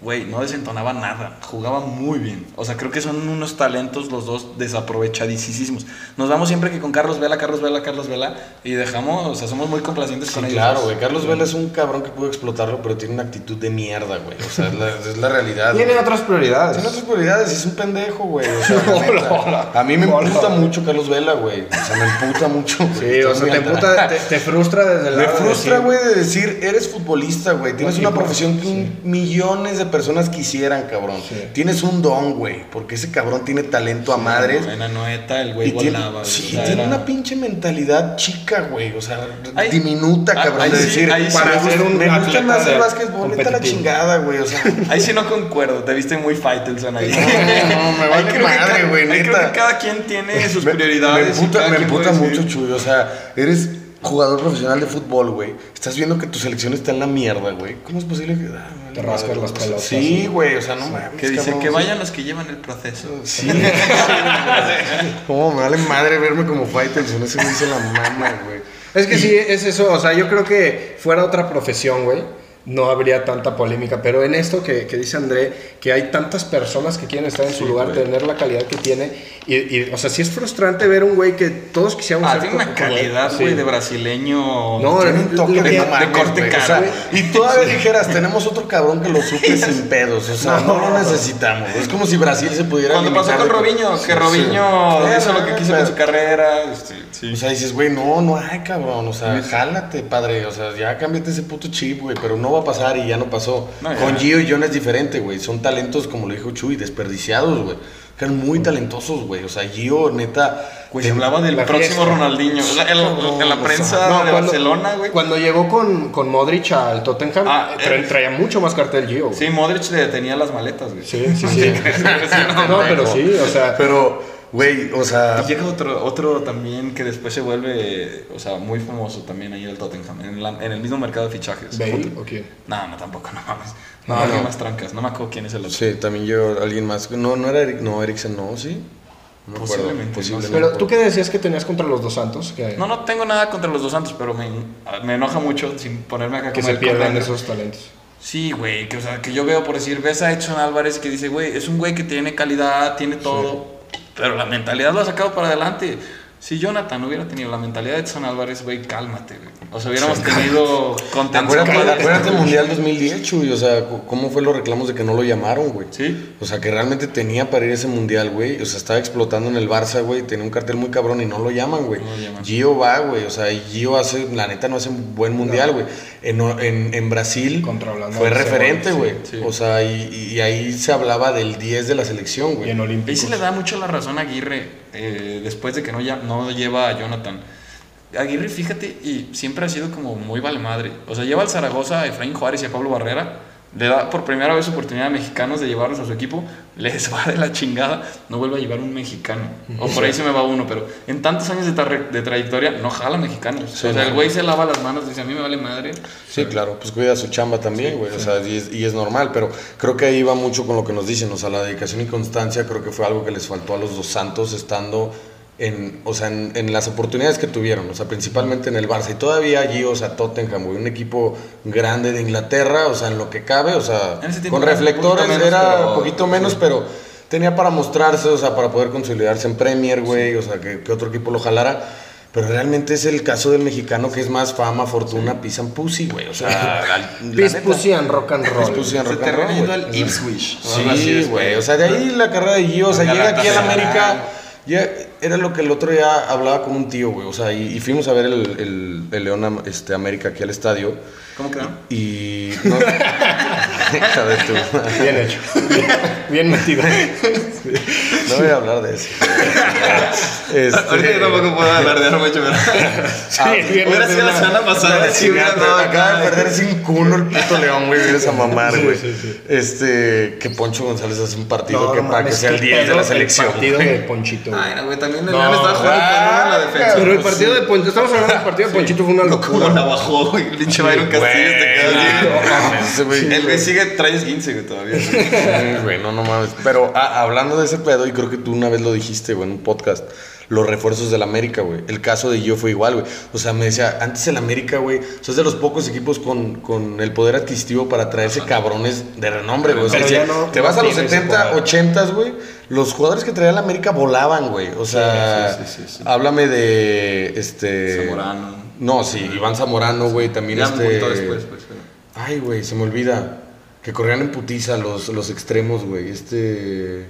Güey, no desentonaba nada, jugaba muy bien. O sea, creo que son unos talentos los dos desaprovechadísimos. Nos vamos siempre que con Carlos Vela, Carlos Vela, Carlos Vela, y dejamos, o sea, somos muy complacientes Sí, con ellos. claro, güey. Carlos Vela es un cabrón que pudo explotarlo, pero tiene una actitud de mierda, güey. O sea, es la, es la realidad. Tiene otras prioridades. Tiene otras prioridades, es un pendejo, güey. O sea, a mí me emputa mucho Carlos Vela, güey. O sea, me emputa mucho. güey. Sí, o sea, te, emputa- te, te frustra desde el Me lado de frustra, decir- güey, de decir, eres futbolista, güey. Tienes una profesión que sí. millones de personas quisieran, cabrón. Sí. Tienes un don, güey. Porque ese cabrón tiene talento a madres. En Anoeta el güey Y tiene, volaba. sí, tiene era- una pinche mentalidad chica, güey. O sea, Ahí- diminuta, cabrón. ahí de sí, decir, ahí sí. para ser un me gusta más el básquetbol, vete la chingada, güey. O sea, Ahí sí no concuerdo, te viste muy Faitelson ahí. No, no, me Ahí vale madre, güey, creo neta. que cada quien tiene sus me, prioridades. Me emputa, mucho, Chuy. O sea, eres jugador profesional de fútbol, güey. Estás viendo que tu selección está en la mierda, güey. ¿Cómo es posible que.? ah, Te rascas las pelotas, Sí, güey. O sea, no mames. Que dice cabrón, que vayan los que llevan el proceso. Sí. ¿Cómo me vale madre verme como Faitelson? Ese me hizo la mama, güey. Es que sí, es eso. O sea, yo creo que fuera otra profesión, güey, no habría tanta polémica. Pero en esto que, que dice André, que hay tantas personas que quieren estar en su Sí, lugar, güey. tener la calidad que tiene. Y, y, o sea, sí es frustrante ver un güey que todos quisiéramos Ah, ser tiene una calidad, Sí. güey, de brasileño. No, Tiene un toque que- de, no de mames, corte güey, cara, o sea, y todavía dijeras, tenemos otro cabrón que lo suple sin pedos. O sea, no, lo necesitamos. Es como si Brasil se pudiera Cuando pasó con de- Robinho, que Sí. Robinho Sí. hizo lo que quiso con su carrera. este, sí. O sea, dices, güey, no, no hay, cabrón. O sea, jálate, padre. O sea, ya cámbiate ese puto chip, güey. Pero no va a pasar y ya no pasó. No, ya. Con Gio y John es diferente, güey. Son talentos, como lo dijo Chuy, desperdiciados, güey. Que eran muy talentosos, güey. O sea, Gio, neta. Güey, se hablaba del la próximo fiesta. Ronaldinho. O sea, en, la- en la No, prensa No, de cuando- Barcelona, güey. Cuando llegó con, con Modric al Tottenham, Ah, tra- eh. traía mucho más cartel Gio. Sí, Modric le tenía las maletas, güey. Sí, sí, sí. no, pero sí, o sea. Pero, güey, o sea. Y llega otro, otro también que después se vuelve, o sea, muy famoso también ahí el Tottenham, en, la- en el mismo mercado de fichajes. ¿Bale o quién? No, no, tampoco, no mames. No, No, alguien no. más trancas, no me acuerdo quién es el otro. Sí, también llegó alguien más. No, no era Eric, no, Eriksen, no, sí. No. Posiblemente, Posiblemente. Pero tú qué decías que tenías contra los dos Santos, que, No, no tengo nada contra los dos Santos, pero me, me enoja mucho sin ponerme acá que como se el pierdan esos talentos. Sí, güey, que, o sea, que yo veo por decir, ves a Edson Álvarez que dice, güey, es un güey que tiene calidad, tiene todo, pero la mentalidad lo ha sacado para adelante. Si Jonathan hubiera tenido la mentalidad de Edson Álvarez, güey, cálmate, güey. O sea, hubiéramos tenido contención. Acuérdate, acuérdate del Mundial 2010, Chuy. O sea, ¿cómo fue los reclamos de que no lo llamaron, güey? Sí. O sea, que realmente tenía para ir a ese mundial, güey. O sea, estaba explotando en el Barça, güey. Tenía un cartel muy cabrón y no lo llaman, güey. No lo llaman. Gio va, güey. O sea, y Gio hace, la neta, no hace un buen mundial, güey. En, en, en Brasil fue referente, güey. sí, sí. O sea, y, y ahí se hablaba del 10 de la selección, Y güey. en Ahí Olímpicos. se le da mucho la razón a Aguirre eh, después de que no, ya, no lleva a Jonathan. Aguirre, fíjate, y siempre ha sido como muy vale madre. O sea, lleva al Zaragoza a Efraín Juárez y a Pablo Barrera. Le da por primera vez oportunidad a mexicanos de llevarlos a su equipo. Les va de la chingada. No vuelve a llevar un mexicano. O por ahí se me va uno, pero en tantos años de, tra- de trayectoria no jala mexicanos. Sí, o sea, el güey se lava las manos, dice a mí me vale madre. Sí, claro, pues cuida su chamba también, güey, o sea, y es, y es normal, pero creo que ahí va mucho con lo que nos dicen, o sea, la dedicación y constancia creo que fue algo que les faltó a los dos Santos estando en, o sea, en, en las oportunidades que tuvieron, o sea, principalmente en el Barça y todavía allí, o sea, Tottenham, un equipo grande de Inglaterra, o sea, en lo que cabe, o sea, con era un reflectores poquito menos, era pero- un poquito menos, pero tenía para mostrarse, o sea, para poder consolidarse en Premier, güey, o sea, que, que otro equipo lo jalara. Pero realmente es el caso del mexicano que es más fama, fortuna, pisan pussy, güey. O sea, and rock and roll. Se rock and roll, al Ipswich. Sí, güey. O sea, de ahí la carrera de Gio, o sea, llega aquí a la América. Ya era lo que el otro día hablaba con un tío, güey. O sea, y, y fuimos a ver el, el, el León este, América aquí al estadio. ¿Cómo quedaron? Y. No, Hija de tu- Bien hecho. Bien, bien metido. no voy a hablar de eso. Este, Ahorita yo tampoco puedo hablar de algo hecho, Sí, bien Hubiera sido la semana pasada. Sí, hubiera acaba de perder 5-1 el puto León, güey. Vienes a mamar, güey. Este, que Poncho González hace un partido No, que para que sea el qué 10 de la el selección. partido güey. de Ponchito. güey. Ay, no, güey, también el No, León estaba jugando con uno en la defensa. Pero el partido de Ponchito, estamos hablando del partido de Ponchito, fue una ¿Cómo locura. la bajó, güey? El pinche Byron Castillo te quedó. El güey sigue, traes 15, güey, todavía. Sí, güey, no, no mames. Pero ah, hablando de ese pedo, y creo que tú una vez lo dijiste, güey, en un podcast, los refuerzos del América, güey. El caso de Gio fue igual, güey. O sea, me decía, antes el América, güey, o sea, es de los pocos equipos con, con el poder adquisitivo para traerse cabrones de renombre, güey. O sea, no- te no vas a los tiene ese 70, poder. 80, güey, los jugadores que traía el América volaban, güey. O sea, sí, sí, háblame de, este... Zamorano. No, sí, Iván Zamorano, güey, también Ya este... después, pues. pero- Ay, güey, se me olvida. Que corrían en putiza los, los extremos, güey. Este.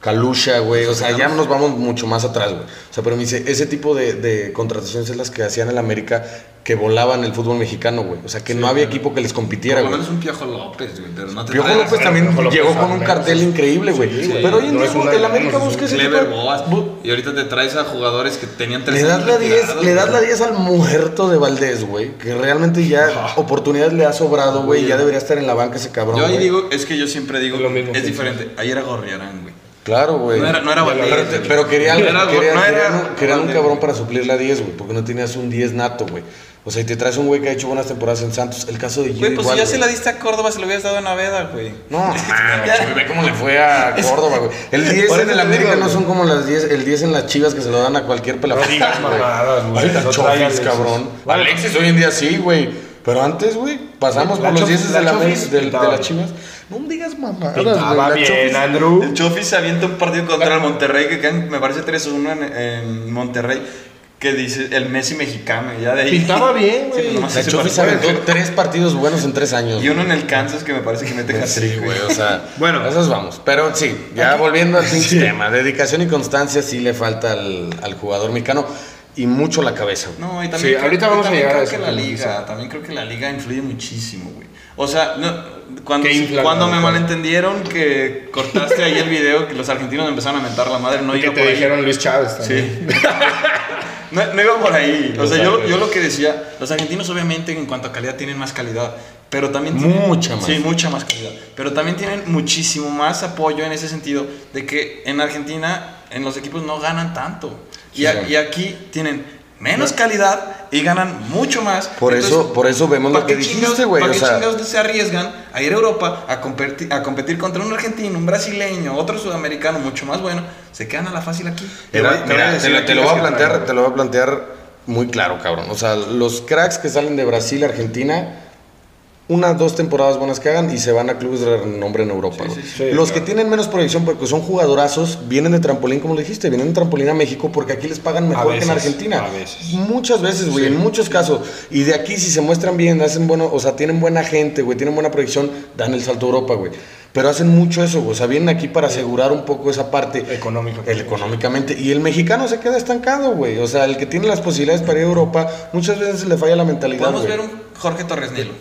Calusha, güey. O sea, ya nos vamos mucho más atrás, güey. O sea, pero me dice, ese tipo de, de contrataciones es las que hacían en América que volaban el fútbol mexicano, güey. O sea, que no había equipo que les compitiera, Por lo menos un Piojo López, güey, pero no te Piojo traes- López también Piojo López llegó con un cartel increíble, güey. Sí, pero hoy en No día el América busca ese tipo de- Y ahorita te traes a jugadores que tenían tres Le das años la 10, retirados, le das la 10 al muerto de Valdés, güey. Que realmente ya oportunidades le ha sobrado, güey. y Ya debería estar en la banca ese cabrón. Yo ahí güey. digo, es que yo siempre digo, Es lo mismo es diferente. Ahí era Gorriarán, güey. Claro, güey. No era, no era Valdés, Pero, pero querían, No era- querían- no era querían un- cabrón para suplir la 10, güey. Porque no tenías un 10 nato, güey. O sea, y te traes un güey que ha hecho buenas temporadas en Santos. El caso de Gio Güey, pues igual, si ya se la diste a Córdoba, se lo hubieras dado a Naveda, güey. No, mames, ve cómo le fue a Córdoba, güey. El 10 Por en el América digo, no son como las 10, el 10 en las chivas que se lo dan a cualquier pelafón. No digas mamadas, güey. Traigas cabrón. Alexis hoy en día sí, güey. Pero antes, güey, pasamos por los Chofis- 10 la de, la, las chivas. No me digas mamadas, Pintaba bien, Chofis- Andrew. El Chofi se avienta un partido contra el Monterrey que quedan, me parece 3-1 en, en Monterrey. Que dice el Messi mexicano. Ya de ahí. Pintaba bien, Sí, güey. Chofis partido. aventó tres partidos buenos en tres años. Y uno en el Kansas que me parece que mete Pues hat-trick, Sí, güey, o sea, Bueno. esas vamos. Pero sí, ya volviendo al tema, dedicación y constancia sí le falta al, al jugador mexicano y mucho la cabeza. güey. No, y Sí, también, creo- ahorita y vamos a también llegar a que la liga, también creo que la liga influye muchísimo, güey. O sea, no, cuando, ¿Qué infla cuando me malentendieron que cortaste ahí el video que los argentinos empezaron a mentar la madre, no Y que iba te por ahí. dijeron Luis Chávez también. Sí. no, no iba por ahí. O sea, yo, yo lo que decía, los argentinos obviamente en cuanto a calidad tienen más calidad, pero también tienen... Mucha más. Sí, mucha más calidad. Pero también tienen muchísimo más apoyo en ese sentido de que en Argentina, en los equipos no ganan tanto. A- y aquí tienen menos calidad y ganan mucho más. Por eso- por eso vemos lo ¿para que dijiste, güey, ¿Para o qué sea- chingados se arriesgan a ir a Europa a competir, a competir contra un argentino, un brasileño, otro sudamericano mucho más bueno? Se quedan a la fácil aquí. Te mira, lo- te lo voy a plantear, te lo voy a plantear muy claro, cabrón. O sea, los cracks que salen de Brasil, Argentina, unas dos temporadas buenas que hagan y se van a clubes de renombre en Europa. Sí, güey. sí, sí. los que tienen menos proyección porque son jugadorazos, vienen de trampolín, como le dijiste, vienen de trampolín a México porque aquí les pagan mejor que en Argentina. a veces. Muchas veces, güey, Sí. en muchos casos. Y de aquí, si se muestran bien, hacen bueno, o sea, tienen buena gente, güey, tienen buena proyección, dan el salto a Europa, güey. Pero hacen mucho eso, güey. O sea, vienen aquí para asegurar un poco esa parte Económica. el económicamente. Y el mexicano se queda estancado, güey. O sea, el que tiene las posibilidades para ir a Europa, muchas veces le falla la mentalidad. Podemos güey. ver un Jorge Torres Nilo.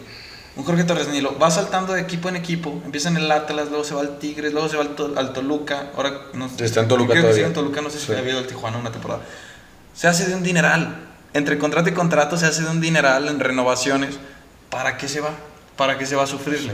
Un Jorge Torres Nilo va saltando de equipo en equipo. Empieza en el Atlas, luego se va al Tigres, luego se va al, To- al Toluca. Ahora no sé. Está en Toluca creo que todavía. sigue en Toluca, no sé si Sí. había ido al Tijuana una temporada. Se hace de un dineral. Entre contrato y contrato se hace de un dineral en renovaciones. ¿Para qué se va? ¿Para qué se va a sufrirle?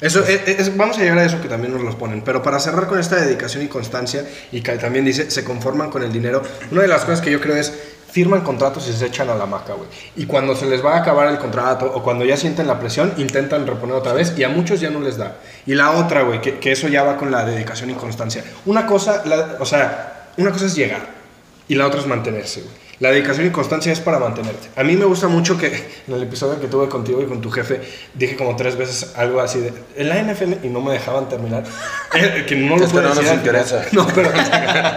Eso es, es- vamos a llegar a eso que también nos los ponen. Pero para cerrar con esta dedicación y constancia, y que también dice, se conforman con el dinero, una de las cosas que yo creo es, firman contratos y se echan a la maca, güey. Y cuando se les va a acabar el contrato o cuando ya sienten la presión, intentan reponer otra vez y a muchos ya no les da. Y la otra, güey, que, eso ya va con la dedicación y constancia. Una cosa, la- o sea, una cosa es llegar y la otra es mantenerse, güey. La dedicación y constancia es para mantenerte. A mí me gusta mucho que en el episodio que tuve contigo y con tu jefe dije como tres veces algo así de en la NFL y no me dejaban terminar. Eh, que no lo Es que puedo no nos decir final. interesa. No, pero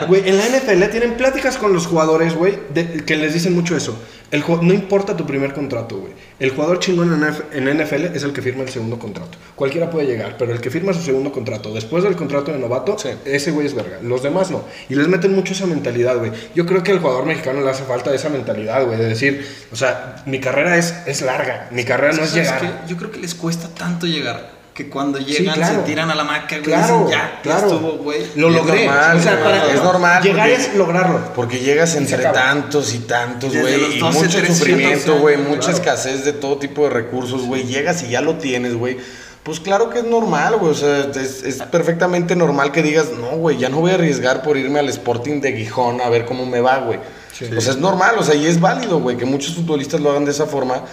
güey, en la NFL tienen pláticas con los jugadores, güey, que les dicen mucho eso. El no importa tu primer contrato, güey. El jugador chingón en NFL es el que firma el segundo contrato. Cualquiera puede llegar, pero el que firma su segundo contrato después del contrato de novato, Sí. ese güey es verga. Los demás no. Y les meten mucho esa mentalidad, güey. Yo creo que al jugador mexicano le hace falta esa mentalidad, güey, de decir, o sea, mi carrera es, es larga. Mi carrera no es ¿Sabes llegar. qué? Yo creo que les cuesta tanto llegar. Que cuando llegan claro. se tiran a la maca, güey. Claro, dicen, ya, claro. ya estuvo, güey. Lo Y es logré. normal, o sea, güey, para es normal, Llegar es lograrlo. Porque llegas entre tantos y tantos, güey, y 12, mucho 13 sufrimiento, güey, claro. mucha escasez de todo tipo de recursos, güey. Llegas y ya lo tienes, güey. Pues claro que es normal, güey. O sea, es, es perfectamente normal que digas, no, güey, ya no voy a arriesgar por irme al Sporting de Gijón a ver cómo me va, güey. Sí. Sea, es normal, o sea, y es válido, güey, que muchos futbolistas lo hagan de esa forma.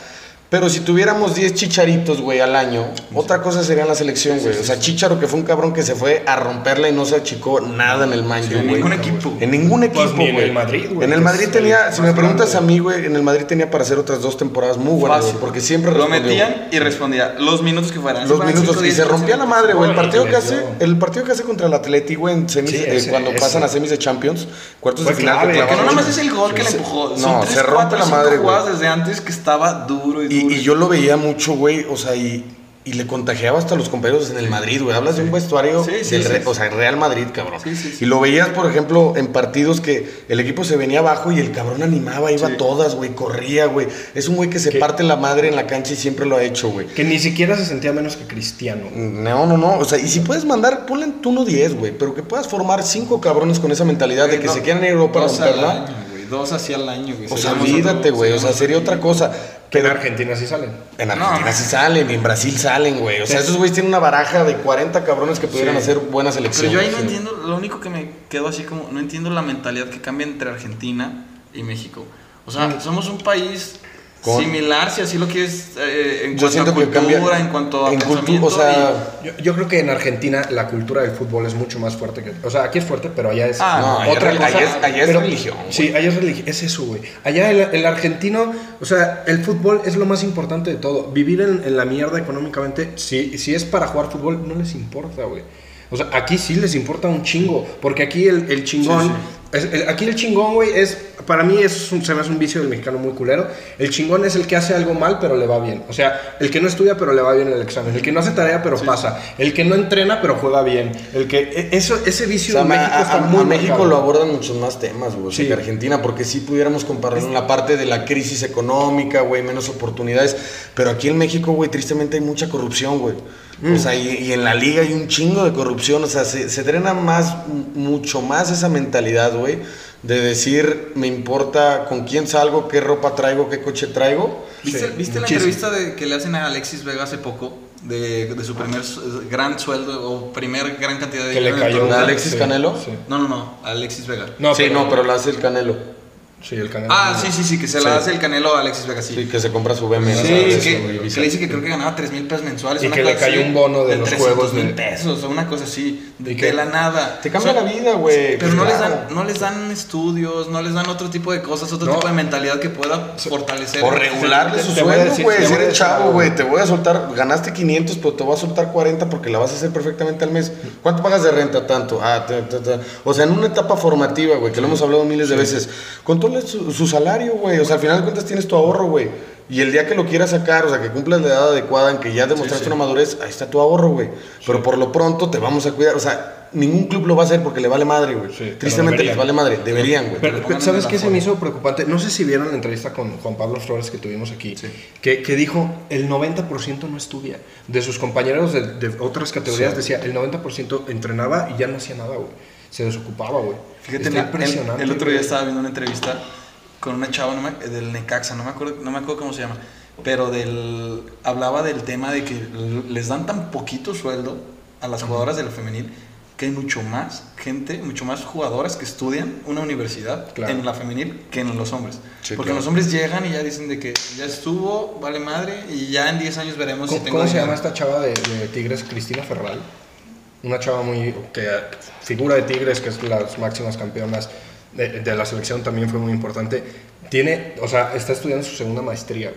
Pero si tuviéramos 10 chicharitos, güey, al año, otra cosa sería en la selección, güey. O sea, Chicharo, que fue un cabrón que se fue a romperla y no se achicó nada en el Man Sí, en güey. ningún equipo. En ningún equipo, Pues en el Madrid, güey, En el Madrid tenía, si me preguntas grande. a mí, güey, en el Madrid tenía para hacer otras dos temporadas muy buenas, güey, Fácil. porque siempre Lo respondió. metían y respondía. Los minutos que fueran. Los minutos cinco, y diez, se rompía la madre, güey. El partido que hace, el partido que hace contra el Atleti, güey, en semis, Sí, eh, cuando ese. pasan a semis de Champions, cuartos de final, clave, que que Que no nada más es el gol que le empujó. no, Son tres, se rompe cuatro, la madre, güey. jugadas desde antes que estaba duro y duro. Y, y yo lo veía mucho, güey, o sea, y, y le contagiaba hasta a los compañeros en el Madrid, güey. Hablas de un vestuario Sí, sí, del o sea, Real Madrid, cabrón. Sí, sí, sí. Y lo veías, por ejemplo, en partidos que el equipo se venía abajo y el cabrón animaba, iba a todas, güey, corría, güey. Es un güey que se ¿Qué? parte la madre en la cancha y siempre lo ha hecho, güey. Que ni siquiera se sentía menos que Cristiano. No, no, no. O sea, y si puedes mandar, ponle en turno 10, güey. Pero que puedas formar cinco cabrones con esa mentalidad de que No, se quieran ir a Europa a romperla. Dos hacia el año, güey. O sea, olvídate, güey. O sea, sería otra cosa. Que en Pero Argentina sí salen. en Argentina No. sí salen, y en Brasil salen, güey. O sea, esos güeyes tienen una baraja de 40 cabrones que pudieran Sí. hacer buena selección. Pero yo ahí no Sí. entiendo, lo único que me quedo así como, no entiendo la mentalidad que cambia entre Argentina y México. O sea, somos un país Con- similar, si así lo quieres, eh, en Yo cuanto a cultura, cambia. en cuanto a en cultu- pensamiento. o sea, Yo, yo creo que en Argentina la cultura del fútbol es mucho más fuerte que. O sea, aquí es fuerte, pero allá es Ah, no, allá otra cosa. allá es- allá es pero- religión, güey. Sí, allá es religión. Es eso, güey. Allá el, el argentino, o sea, el fútbol es lo más importante de todo. Vivir en, en la mierda económicamente, si, si es para jugar fútbol, no les importa, güey. O sea, aquí sí les importa un chingo. Porque aquí el, el chingón. es- el- aquí el chingón, güey, es. Para mí es un, se me hace un vicio del mexicano muy culero. El chingón es el que hace algo mal, pero le va bien. O sea, el que no estudia, pero le va bien en el examen. El que no hace tarea, pero pasa. El que no entrena, pero juega bien. El que. e- Eso, ese O vicio sea, en ma- México a, está a- muy a México lo abordan muchos más temas, güey, o sea, Sí. que Argentina, porque sí pudiéramos compararlo en la parte de la crisis económica, güey, menos oportunidades, pero aquí en México, güey, tristemente hay mucha corrupción, güey. Mm. O sea, y, y en la liga hay un chingo de corrupción, o sea, se, se drena más, mucho más esa mentalidad, güey, de decir, me importa con quién salgo, qué ropa traigo, qué coche traigo. ¿Viste, Sí, ¿viste la entrevista de, que le hacen a Alexis Vega hace poco? De, de su primer gran sueldo o primer gran cantidad de Que le dinero en el cayó. ¿A Alexis Sí, Canelo? sí. No, no, no, a Alexis Vega. No, sí, pero- no, pero lo hace el Canelo. Sí, el Canelo. Ah, sí, sí, sí, que se la hace el Canelo a Alexis Vega, sí. Sí, que se compra su BMW. Sí, que, que le dice que creo que ganaba 3 mil pesos mensuales. Y una que le cayó así, un bono de los 300 juegos mil de- pesos o una cosa así, de, Y que- de la nada. Te cambia O sea, la vida, güey. Pero pues no, les dan, no les dan estudios, no les dan otro tipo de cosas, otro No. tipo de mentalidad que pueda fortalecer. Por regularle su sueldo, güey. te Si voy a eres chavo, güey, te voy a soltar, ganaste 500, pero te voy a soltar 40 porque la vas a hacer perfectamente al mes. ¿Cuánto pagas de renta? Tanto. Ah, ta, ta, ta. O sea, en una etapa formativa, güey, que lo hemos hablado miles de veces, su, su salario, güey. O sea, al final de cuentas tienes tu ahorro, güey. Y el día que lo quieras sacar, o sea, que cumplas la edad adecuada, en que ya demostraste una madurez, ahí está tu ahorro, güey. Pero por lo pronto te vamos a cuidar. O sea, ningún club lo va a hacer porque le vale madre, güey. Sí, Tristemente les deberían. vale madre. Deberían, güey. Pero, ¿sabes qué se me hizo preocupante? No sé si vieron la entrevista con Juan Pablo Flores que tuvimos aquí, que, que dijo el 90% no estudia. De sus compañeros de, de otras categorías Sí. decía el 90% entrenaba y ya no hacía nada, güey. Se desocupaba, güey. Fíjate, Está el- impresionante. El, otro día estaba viendo una entrevista con una chava no me- del Necaxa, no me acuerdo, no me acuerdo cómo se llama, pero del hablaba del tema de que les dan tan poquito sueldo a las jugadoras del femenil que hay mucho más gente, mucho más jugadoras que estudian una universidad Claro. en la femenil que en los hombres. Sí, Porque claro. los hombres llegan y ya dicen de que ya estuvo, vale madre, y ya en 10 años veremos si ¿Cómo, tengo cómo se llama esta chava de, de Tigres? Cristina Ferral. Una chava muy. que figura de Tigres, que es las máximas campeonas de, de la selección, también fue muy importante. Tiene, o sea, está estudiando su segunda maestría.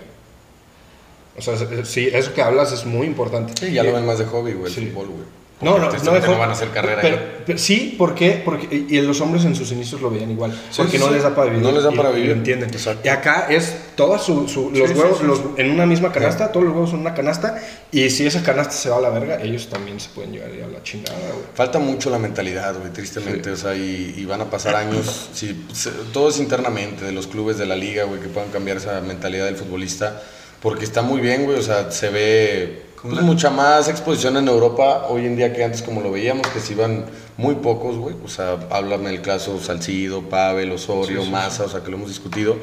O sea, sí, eso que hablas es muy importante. Sí, ya lo ven más de hobby, güey, el Sí. fútbol, güey. No, no, no, Tristemente dejó- no van a hacer carrera pero, sí, ¿por qué? Porque y los hombres en sus inicios lo veían igual, Sí, porque sí, no les da para vivir. No les da para y vivir. lo entienden. Exacto. Y acá es todos su, su- los Sí, huevos los- en una misma canasta, todos los huevos en una canasta, y si esa canasta se va a la verga, ellos también se pueden llevar a la chingada, güey. Falta mucho la mentalidad, güey, tristemente. O sea, y, y van a pasar años, si, todo es internamente, de los clubes, de la liga, güey, que puedan cambiar esa mentalidad del futbolista. Porque está muy bien, güey, o sea, se ve pues, mucha más exposición en Europa hoy en día que antes, como lo veíamos, que se iban muy pocos, güey. O sea, háblame del caso Salcido, Pavel, Osorio, Massa, o sea, que lo hemos discutido.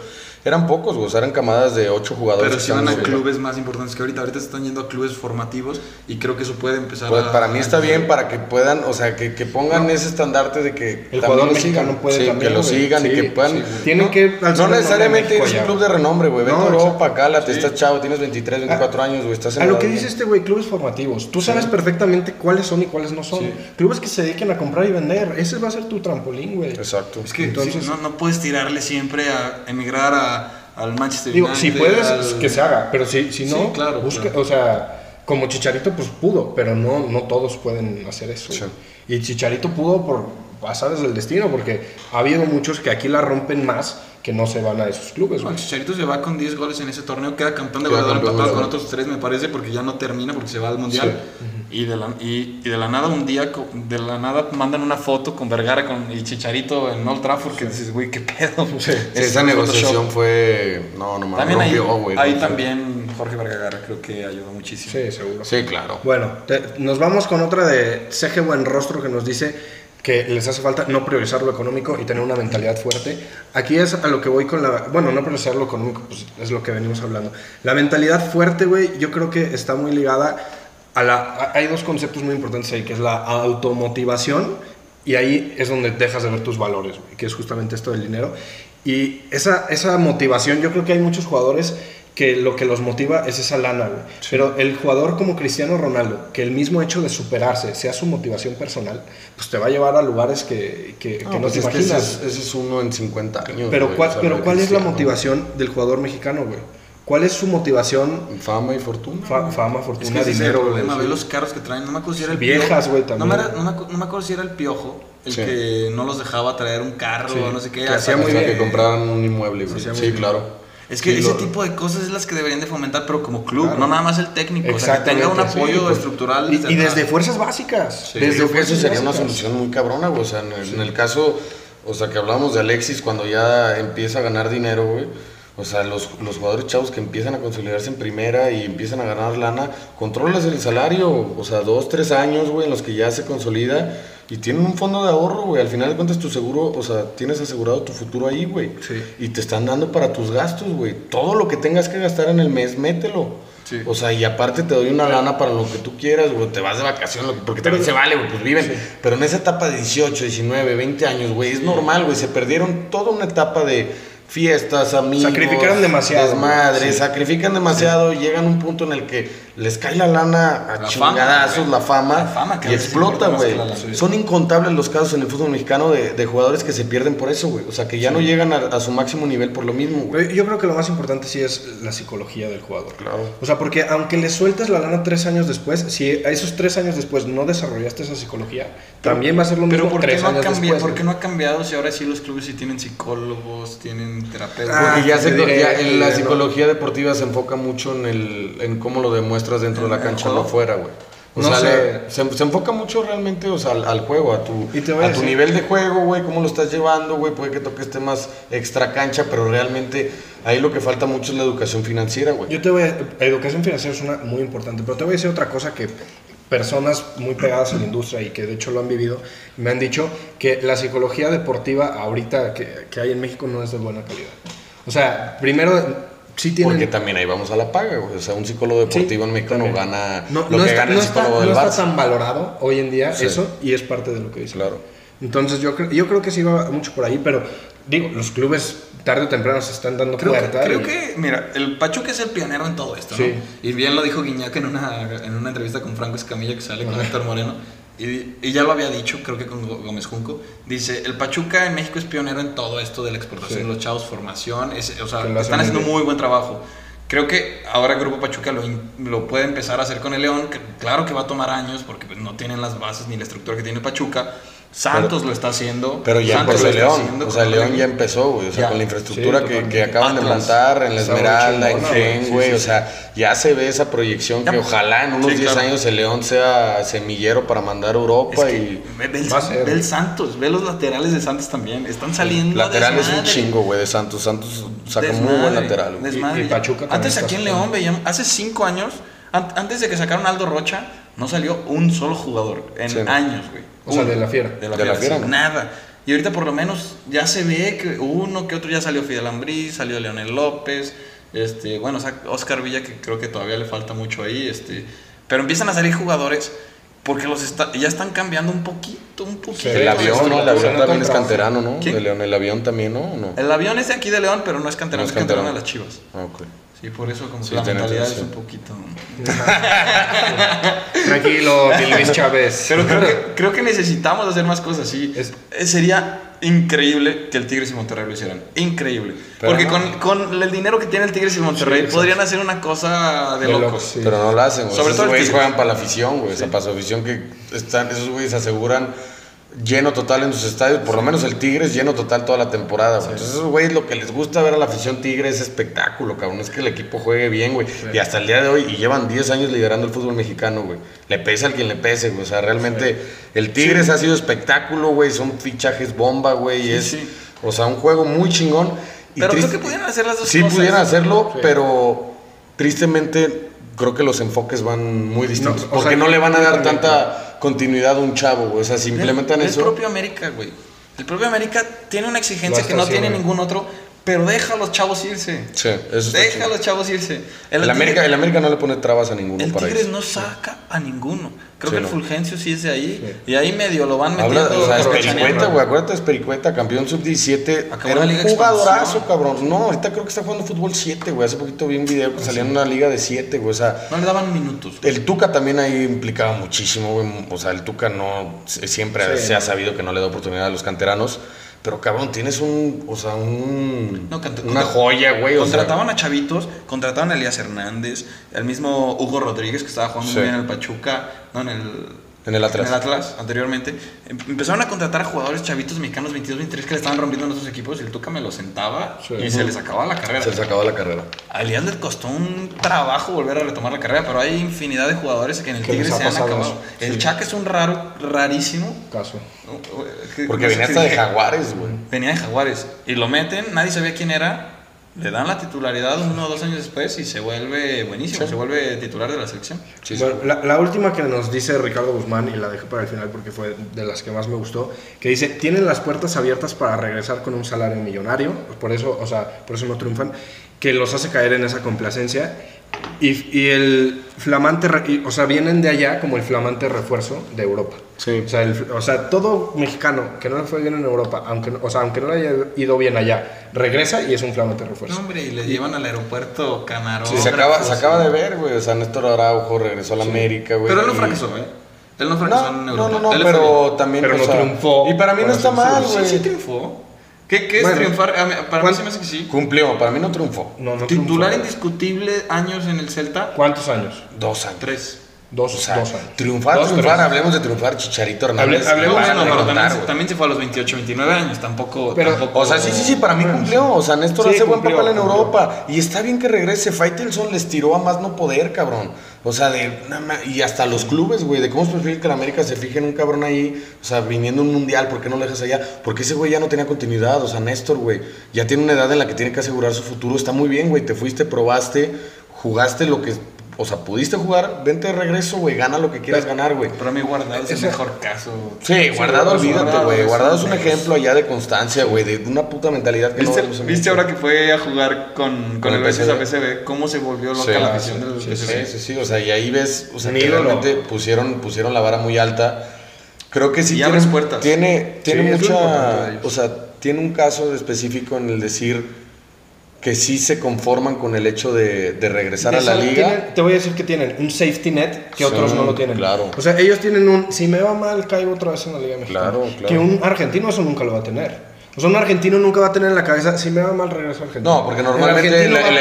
Eran pocos, güey, o sea, eran camadas de ocho jugadores. Pero si van a clubes más importantes que ahorita. Ahorita se están yendo a clubes formativos y creo que eso puede empezar Pues, a... para mí está a- bien para que puedan, o sea, que, que pongan ese estandarte de que El jugador lo mexicano sigan. puede Sí, también, que lo güey. sigan y Sí, que puedan. sí. Tienen no, que no necesariamente es un club de renombre, güey. Vete No, a Europa, cálate, Sí. estás chavo, tienes 23, 24 años, güey, estás en A lo que dice este güey, clubes formativos. Tú sabes perfectamente cuáles son y cuáles no son. Sí. Clubes que se dediquen a comprar y vender. Ese va a ser tu trampolín, güey. Exacto. Es que Entonces- sí, no, no puedes tirarle siempre a emigrar a, al Manchester Digo, United. si puedes, al- que se haga, pero si, si no, Sí, claro, busca, claro. o sea, como Chicharito pues pudo, pero no, no todos pueden hacer eso. Sí. Y Chicharito pudo por pasadas del destino, porque ha habido muchos que aquí la rompen más que no se van a esos clubes, No, Chicharito se va con 10 goles en ese torneo, queda campeón de goleador empatado con otros 3 me parece porque ya no termina porque se va al mundial. Y, de la, y, y de la nada un día, de la nada mandan una foto con Vergara con, y Chicharito en Old Trafford que dices, güey, qué pedo. Sí, Es esa negociación fue. No, no mames. También ahí, rompió, güey, ahí también Jorge Vergara creo que ayudó muchísimo. Sí, seguro. Sí, claro. Bueno, te- nos vamos con otra de Ceje Buen Rostro que nos dice que les hace falta no priorizar lo económico y tener una mentalidad fuerte. Aquí es a lo que voy con la... Bueno, no priorizar lo económico, pues es lo que venimos hablando. La mentalidad fuerte, güey, yo creo que está muy ligada a la... Hay dos conceptos muy importantes ahí, que es la automotivación y ahí es donde dejas de ver tus valores, que es justamente esto del dinero. Y esa, esa motivación, yo creo que hay muchos jugadores que lo que los motiva es esa lana, güey. Pero el jugador como Cristiano Ronaldo, que el mismo hecho de superarse sea su motivación personal, pues te va a llevar a lugares que, que, que no, pues te es que imaginas. ese, es, ese es uno en 50 años. pero güey, ¿cuál, o sea, pero ¿cuál es la motivación del jugador mexicano, güey? ¿Cuál es su motivación? Fama y fortuna. Fa- fama, Es fortuna, que ese es el dinero, problema, sí. ve los carros que traen, no me acuerdo si era el Viejas, Piojo. güey, No también. me, era- no, me, no me acuerdo si era el piojo, el Sí. que no los dejaba traer un carro Sí, o no sé qué. que hacía muy bien. que compraran un inmueble, güey. Sí, Sí, claro. Es que ese lo- tipo de cosas es las que deberían de fomentar, pero como club, Claro. no nada más el técnico, o sea, que tenga un apoyo sí, pues, estructural. Y, desde y atrás. desde fuerzas básicas. Sí, desde eso fuerzas sería una solución muy cabrona, güey. O sea, en el, en el caso, o sea, que hablamos de Alexis cuando ya empieza a ganar dinero, güey. O sea, los, los jugadores chavos que empiezan a consolidarse en primera y empiezan a ganar lana, controlas el salario, o sea, dos, tres años, güey, en los que ya se consolida y tienen un fondo de ahorro, güey. Al final de cuentas, tu seguro, o sea, tienes asegurado tu futuro ahí, güey. Sí. Y te están dando para tus gastos, güey. Todo lo que tengas que gastar en el mes, mételo. Sí. O sea, y aparte te doy una lana para lo que tú quieras, güey. Te vas de que- porque también se vale, güey, pues viven. Pero en esa etapa de 18, 19, 20 años, güey, es normal, güey. Se perdieron toda una etapa de, fiestas, amigos. Sacrificaron demasiado, Desmadre, sí. sacrifican demasiado. y Llegan a un punto en el que les cae la lana a La chingadazos, fama, la fama. La fama, que y explota, güey. Son incontables los casos en el fútbol mexicano de, de jugadores que se pierden por eso, güey. O sea, que ya no llegan a, a su máximo nivel por lo mismo, güey. Yo creo que lo más importante sí es la psicología del jugador. Claro. O sea, porque aunque le sueltes la lana tres años después, si a esos tres años después no desarrollaste esa psicología, también va a ser lo mismo Pero ¿por qué, tres no ha años cambiado, después. ¿por qué no ha cambiado si ahora sí los clubes sí tienen psicólogos, tienen terapeutas? Ah, Porque ya, se, ya en la no. psicología deportiva se enfoca mucho en, el, en cómo lo demuestras dentro de la ¿En el cancha, no fuera, güey. O No sea, sé. le- se, se enfoca mucho realmente o sea, al, al juego, a tu, Y a a tu nivel de juego, güey, cómo lo estás llevando, güey. Puede que toques temas extra cancha, pero realmente ahí lo que falta mucho es la educación financiera, güey. Yo te voy a, educación financiera es una muy importante, pero te voy a decir otra cosa que personas muy pegadas a la industria y que de hecho lo han vivido, me han dicho que la psicología deportiva ahorita que, que hay en México no es de buena calidad. O sea, primero, sí tienen... Porque también ahí vamos a la paga, güey. O sea, un psicólogo deportivo Sí, en México no gana no, lo no que está, gana no el está- psicólogo no del está Barça. tan valorado hoy en día Sí. eso y es parte de lo que dice. Claro. Entonces yo, yo creo que sí va mucho por ahí, pero digo, los clubes tarde o temprano se están dando Creo, que, cuenta. creo y- que, mira, el Pachuca es el pionero en todo esto, ¿no? Sí. Y bien lo dijo Guiñac en una, en una entrevista con Franco Escamilla que sale con Héctor Moreno. Y, y ya lo había dicho, creo que con Gó- Gómez Junco. Dice, el Pachuca en México es pionero en todo esto de la exportación Sí. de los chavos, formación. Es, o sea, Que están haciendo bien. muy buen trabajo. Creo que ahora Grupo Pachuca lo, lo puede empezar a hacer con el León. que claro que va a tomar años porque pues, no tienen las bases ni la estructura que tiene el Pachuca. Santos lo está haciendo. Pero ya Santos empezó León. haciendo O sea, León ya empezó, güey. O sea, Ya. con la infraestructura Sí, que, que acaban de montar en la Esmeralda, en güey. Gen, Sí, güey. sí, o sea, ya se ve esa proyección Ya. que ojalá en unos Sí, 10 claro. años el León sea semillero para mandar a Europa Es que y. ve, ve el, Va a ser. ve el Santos, ve los laterales de Santos también. Están saliendo. Lateral es un desmadre. chingo, güey, de Santos. Santos saca muy buen Desmadre, lateral, güey. desmadre. Y- y Pachuca también Antes aquí en. León veíamos, hace cinco años, an- antes de que sacaron Aldo Rocha, no salió un solo jugador en Sí. años, güey. O sea, de la fiera. De la De la fiera, sí, ¿no? nada. Y ahorita por lo menos ya se ve que uno que otro ya salió Fidel Ambriz, salió Leonel López, este, bueno, o sea, Oscar Villa que creo que todavía le falta mucho ahí, este, pero empiezan a salir jugadores porque los está, ya están cambiando un poquito, un poquito. El avión, ¿no? El no avión tan también es canterano, ¿no? ¿Quién? De León, el avión también, ¿no? ¿O no? El avión es de aquí de León, pero no es canterano, No es es canterano de las Chivas. Ah, Sí, por eso como que Sí, la tiene mentalidad es un poquito... Tranquilo, mi Luis Chávez. Pero creo que, creo que necesitamos hacer más cosas así. Es- Eh, Sería increíble que el Tigres y Monterrey lo hicieran. Increíble. Pero Porque no. con, con el dinero que tiene el Tigres y Monterrey podrían hacer una cosa de, De locos. locos, sí. Pero no lo hacen, güey. Sobre esos todo güeyes juegan para la afición, güey. O sea, para su afición que están, esos güeyes aseguran lleno total en sus estadios. Por lo menos el Tigres lleno total toda la temporada, güey. Entonces, esos güeyes lo que les gusta ver a la afición Tigre es espectáculo, cabrón. Es que el equipo juegue bien, güey. Y hasta el día de hoy, y llevan 10 años liderando el fútbol mexicano, güey. Le pese al quien le pese, güey. O sea, realmente el Tigres ha sido espectáculo, güey. Son fichajes bomba, güey. y Sí, es, sí. o sea, un juego muy chingón. Y Pero creo que pudieran hacer las dos Sí, cosas. pudieran hacerlo, Sí. pero tristemente creo que los enfoques van muy distintos. No, porque sea, no le van a dar tanta continuidad a un chavo, güey. O sea, si implementan el, eso. El propio América, güey. El propio América tiene una exigencia que no tiene ningún otro, pero deja a los chavos irse. Sí, eso Deja a los chavos irse. El, América, el América no le pone trabas a ninguno El para Tigres no saca a ninguno. Creo Sí, que el no. Fulgencio sí es de ahí. Sí. Y ahí medio lo van metiendo. Habla, o sea, Espericueta, chaneando. güey, acuérdate de Espericueta, campeón sub-17. Acabó Era un jugadorazo, cabrón. No, ahorita creo que está jugando fútbol 7, güey. Hace poquito vi un video que salía en una liga de 7, güey. O sea, No le daban minutos. güey. El Tuca también ahí implicaba muchísimo, güey. O sea, el Tuca no siempre Sí, se ha sabido que no le da oportunidad a los canteranos. Pero cabrón, tienes un, o sea, un No, una joya, güey. O sea, Contrataban a chavitos, contrataban a Elías Hernández, el mismo Hugo Rodríguez que estaba jugando Sí. muy bien en el Pachuca, no en el En el Atlas. en el Atlas anteriormente. Em- Empezaron a contratar a jugadores chavitos mexicanos 22, 23 que le estaban rompiendo en otros equipos y el Tuca me lo sentaba Sí. y se les acababa la carrera. se les acabó la carrera. A Elías le costó un trabajo volver a retomar la carrera, pero hay infinidad de jugadores que en el Tigre les se han acabado. eso, El sí. Chaca es un raro, rarísimo. Caso. que- Porque no venía hasta de. Jaguares, güey. Venía de Jaguares. Y lo meten, nadie sabía quién era. Le dan la titularidad uno o dos años después y se vuelve buenísimo. Sí. Se vuelve titular de la selección. Sí, la, la última que nos dice Ricardo Guzmán, y la dejé para el final porque fue de las que más me gustó, que dice, tienen las puertas abiertas para regresar con un salario millonario, por eso, o sea, por eso no triunfan, que los hace caer en esa complacencia. Y, y el flamante, y- o sea, vienen de allá como el flamante refuerzo de Europa. Sí. O sea, el- o sea, todo mexicano que no le fue bien en Europa, aunque, no- o sea, aunque no le haya ido bien allá, regresa y es un flamante refuerzo. No, hombre, y le llevan al aeropuerto Canarón. Sí, se, acaba, se acaba de ver, güey. O sea, Néstor Araujo regresó a la América, güey. Pero él no fracasó, ¿eh? Él no fracasó No, en no, Europa. no, no, Él fue pero también. Pero no triunfó Y para mí no está mal, güey. Sí, sí triunfó. ¿Qué, qué es Bueno. triunfar? Para mí ¿Cuán- se me hace que sí. Cumplió, para mí no triunfó. No, no Titular triunfó. indiscutible años en el Celta. ¿Cuántos años? Dos años. Tres. Dos, O sea, dos años. triunfar, Dos, triunfar, tres. hablemos de triunfar, Chicharito Hernández. Hable- hablemos- no de pero también, también se fue a los 28, 29 años. Tampoco. Pero- tampoco- O sea, sí, sí, sí, para mí cumplió. O sea, Néstor Sí, hace buen papel en cumplió. Europa. Y está bien que regrese. Faitelson les tiró a más no poder, cabrón. O sea, de. Y hasta los clubes, güey. De cómo es posible que la América se fije en un cabrón ahí. O sea, viniendo a un mundial, ¿por qué no lo dejas allá? Porque ese güey ya no tenía continuidad. O sea, Néstor, güey. Ya tiene una edad en la que tiene que asegurar su futuro. Está muy bien, güey. Te fuiste, probaste, jugaste lo que. O sea, pudiste jugar, vente de regreso, güey. Gana lo que quieras ganar, güey. Para mí, Guardado es el mejor caso. Sí, guardado, Guardado, olvídate, güey. Guardado es un ejemplo allá de constancia, güey, de una puta mentalidad que ¿Viste, no ¿viste ahora que fue a jugar con, con Con el PSV? a PSV? ¿Cómo se volvió loca Sí, la ah, afición del Sí, PSV? sí, sí, o sea, y ahí ves, o sea, que realmente pusieron, pusieron la vara muy alta. Creo que sí Y tiene, abres puertas. tiene, tiene Sí, mucha, de o sea, tiene un caso específico en el decir que sí se conforman con el hecho de, de regresar a la liga. tienen- te voy a decir que tienen un safety net que otros Sí, no lo tienen. claro. O sea, ellos tienen un. Si me va mal, caigo otra vez en la Liga Mexicana. Claro, claro. Que un argentino eso nunca lo va a tener. O sea, un argentino nunca va a tener en la cabeza. Si me va mal, regreso a Argentina. No, porque normalmente el, argentino el-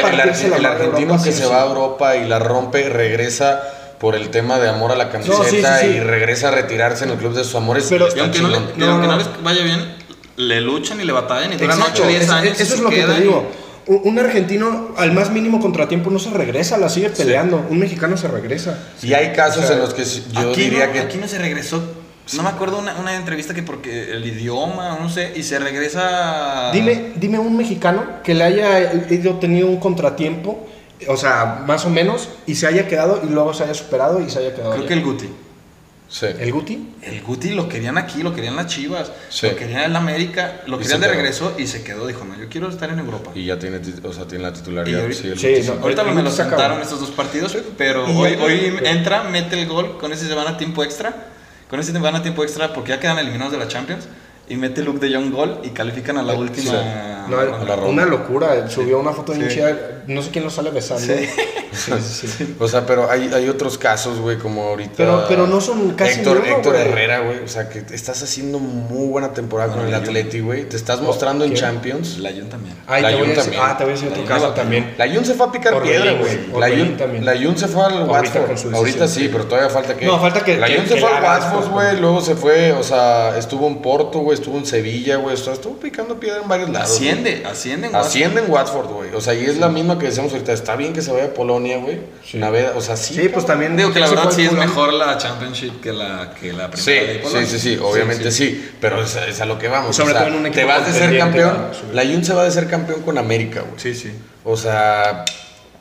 el- argentino Europa, que sí, se sí. va a Europa y la rompe, regresa por el tema de amor a la camiseta sí, sí, sí. y regresa a retirarse en el club de sus amores. Pero- y Y aunque, no, y aunque No, no no. les vaya bien, le luchan y le batallan y duran Exacto, 8 o 10 es- años. y Eso es lo que te digo. Un un argentino al más mínimo contratiempo no se regresa, la sigue peleando. Un mexicano se regresa. Y hay casos O sea, en los que yo aquí diría no, que Aquí no se regresó. No me acuerdo una, una entrevista que porque el idioma, no sé, y se regresa. Dime, dime un mexicano que le haya ido tenido un contratiempo, o sea, más o menos, y se haya quedado y luego se haya superado y se haya quedado. Creo allá. que el Guti. Sí. ¿El Guti. El Guti lo querían aquí, lo querían las Chivas, Sí. lo querían en la América, lo Y querían de regreso y se quedó. Dijo, no, yo quiero estar en Europa. y ya tiene, o sea, tiene la titularidad. Ahorita- sí, el sí, Betis. no, Ahorita el me lo sentaron estos dos partidos, pero Y hoy, hoy entra, mete el gol, con ese se van a tiempo extra. Con ese se van a tiempo extra porque ya quedan eliminados de la Champions. Y mete Luke de Jong gol y califican a la última. Sí. No, a la ronda. una locura. Subió una foto de chida, no sé quién lo sale besando. Sí. Sí, sí, sí. O sea, pero hay, hay otros casos, güey, como ahorita. Pero- pero no son casi Héctor, ninguno, Héctor güey. Herrera, güey. O sea, que estás haciendo muy buena temporada con No, el Atleti, güey. Te estás mostrando en. Champions. La Jun también. Ay, La Jun también. ah, te voy a decir La otro caso también. La Jun se fue a picar Orbelín, piedra, güey. La Jun, también. la Jun se fue al Ahorita Watford. Ahorita sí, pero todavía falta que. No, falta que- La Jun se fue al Watford, güey. Luego se fue, o sea, estuvo en Porto, güey. Estuvo en Sevilla, güey. Estuvo, estuvo picando piedra en varios lados. Asciende, asciende. en Watford. Asciende en Watford, güey. O sea, y es la misma que decíamos ahorita. Está bien que se vaya a Polonia, güey. Sí. O sea, sí. Sí, pues también. Digo que la verdad sí es mejor la Championship que la, que la Sí, primera de sí, Polonia. sí, sí, obviamente sí, pero es, es a lo que vamos. Sobre o sea, todo en un te equipo vas de ser campeón. Sí. La Jun se va de ser campeón con América, güey. Sí, sí. O sea,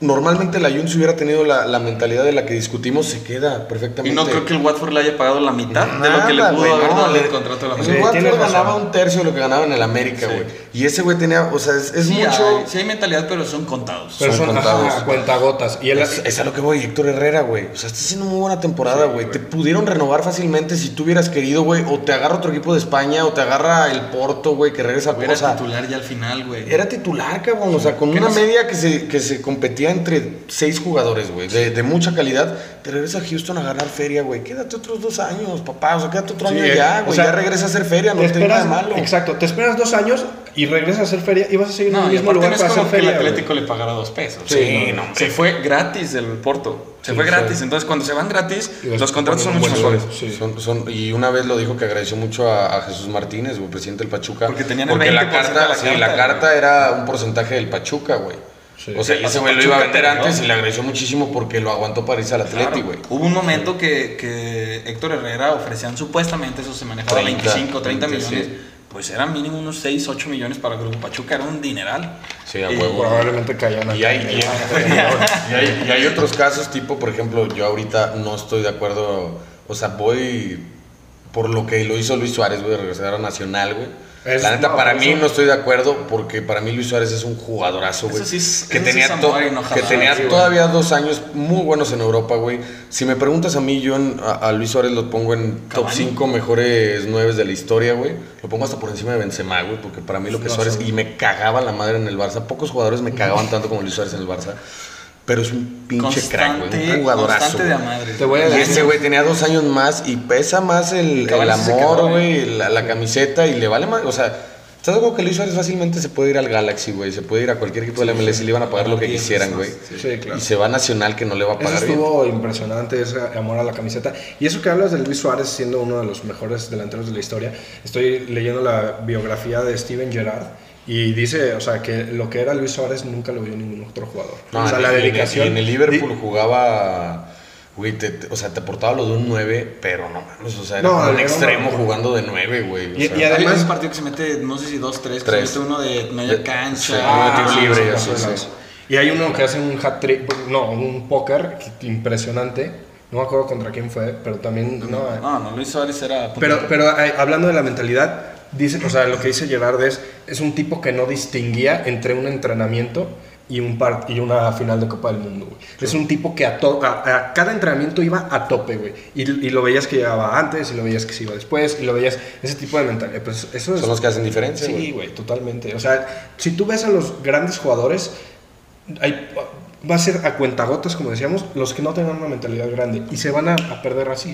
normalmente la Jun si hubiera tenido la, la mentalidad de la que discutimos, se queda Y perfectamente. no creo que el Watford le haya pagado la mitad de lo que le pudo güey, haber no, dado le- el contrato de la El América. tienes Watford ganaba un tercio de lo que ganaba en el América, Sí. güey. Y ese güey tenía, o sea, es, es sí, mucho. hay, sí hay mentalidad, pero son contados. Pero Son son, contados. ajá, cuentagotas. Y él, Es, es a lo que voy, Héctor Herrera, güey. O sea, está haciendo muy buena temporada, güey. te pudieron renovar fácilmente si tú hubieras querido, güey. O te agarra otro equipo de España, o te agarra el Porto, güey, que regresa Era o sea, titular ya al final, güey. Era titular, cabrón. O sea, con ¿Qué una media que se, que se competía entre seis jugadores, güey. De, de mucha calidad. Te regresa a Houston a ganar feria, güey. Quédate otros dos años, papá. O sea, quédate otro Sí, año eh, ya, o güey. sea, ya regresa a hacer feria, no te nada esperas, de malo. exacto, te esperas dos años y regresas a hacer feria y vas a seguir en No, el y mismo lugar no es para hacer como que el güey. Atlético le pagara dos pesos. Sí, no, Se fue gratis del Porto. Se Sí, fue gratis. Entonces, cuando se van gratis, los contratos son mucho mejores. Son- son- y una vez lo dijo que agradeció mucho a, a Jesús Martínez, güey, presidente del Pachuca. Porque tenían el Porque la 20% carta, de la sí, carta, la güey. carta era un porcentaje del Pachuca, güey. Sí. O sea, ese güey lo iba a vender te antes y le agradeció muchísimo porque lo aguantó para irse al Atleti, Claro. güey. Hubo un momento que, que Héctor Herrera ofrecían supuestamente, eso se manejaba 30, 25, 30 30, millones. sí. Pues eran mínimo unos 6, 8 millones para el Grupo Pachuca, era un dineral. Sí, a Y- huevo. Probablemente caían Y hay, y, y hay, y hay otros casos, tipo, por ejemplo, yo ahorita no estoy de acuerdo, o sea, voy por lo que lo hizo Luis Suárez, güey, regresar a Nacional, güey. Es- la neta, no, para mí eso- no estoy de acuerdo porque para mí Luis Suárez es un jugadorazo, güey. Eso sí es- que sí tenía, es to- que tenía sí, todavía dos años muy buenos en Europa, güey. Si me preguntas a mí, yo en- a, a Luis Suárez lo pongo en top Cavani. 5 mejores 9 de la historia, güey. Lo pongo hasta por encima de Benzema, güey, porque para mí lo que No, Suárez... sí. Y me cagaba la madre en el Barça. Pocos jugadores me cagaban tanto como Luis Suárez en el Barça. Pero es un pinche crack, güey. Un jugadorazo. de madre. Te voy a Y decir- ese güey tenía dos años más y pesa más el, amor, quedó, güey, la, la camiseta y le vale más. O sea, ¿estás acuerdo que Luis Suárez fácilmente se puede ir al Galaxy, güey? Se puede ir a cualquier equipo de la MLS y le iban a pagar lo que quisieran, güey. sí. Sí, claro. Y se va a Nacional que no le va a Eso pagar bien. estuvo impresionante, ese amor a la camiseta. Y eso que hablas de Luis Suárez siendo uno de los mejores delanteros de la historia, estoy leyendo la biografía de Steven Gerrard y dice, o sea, que lo que era Luis Suárez nunca lo vio ningún otro jugador. No, o sea, y- la y en el- dedicación. Y en el Liverpool Di- jugaba. Güey, te- te- o sea, te aportaba lo de un 9, pero no mames, o sea, era No, un era extremo jugando de 9, güey. o Y- sea. y además- Hay un partido que se mete, no sé si dos, tres, que Tres. se mete uno de media De- cancha. sí, Ah, uno de tiro sí, libre, sí, sí, sí, sí. Y hay uno que hace un hat trick, no, un póker impresionante. No me acuerdo contra quién fue, pero también. No, No, no, Luis Suárez era. Pero, pero eh, hablando de la mentalidad, dice, o sea, lo que dice Gerard es, es un tipo que no distinguía entre un entrenamiento y, un par, y una final de Copa del Mundo, güey. Es un tipo que a, a, a cada entrenamiento iba a tope, güey. Y, y lo veías que llegaba antes, y lo veías que se iba después, y lo veías, ese tipo de mentalidad. Pues eso es... Son los que hacen diferencia, Sí, güey, totalmente. O sea, si tú ves a los grandes jugadores, hay, va a ser a cuentagotas, como decíamos, los que no tengan una mentalidad grande y se van a, a perder así.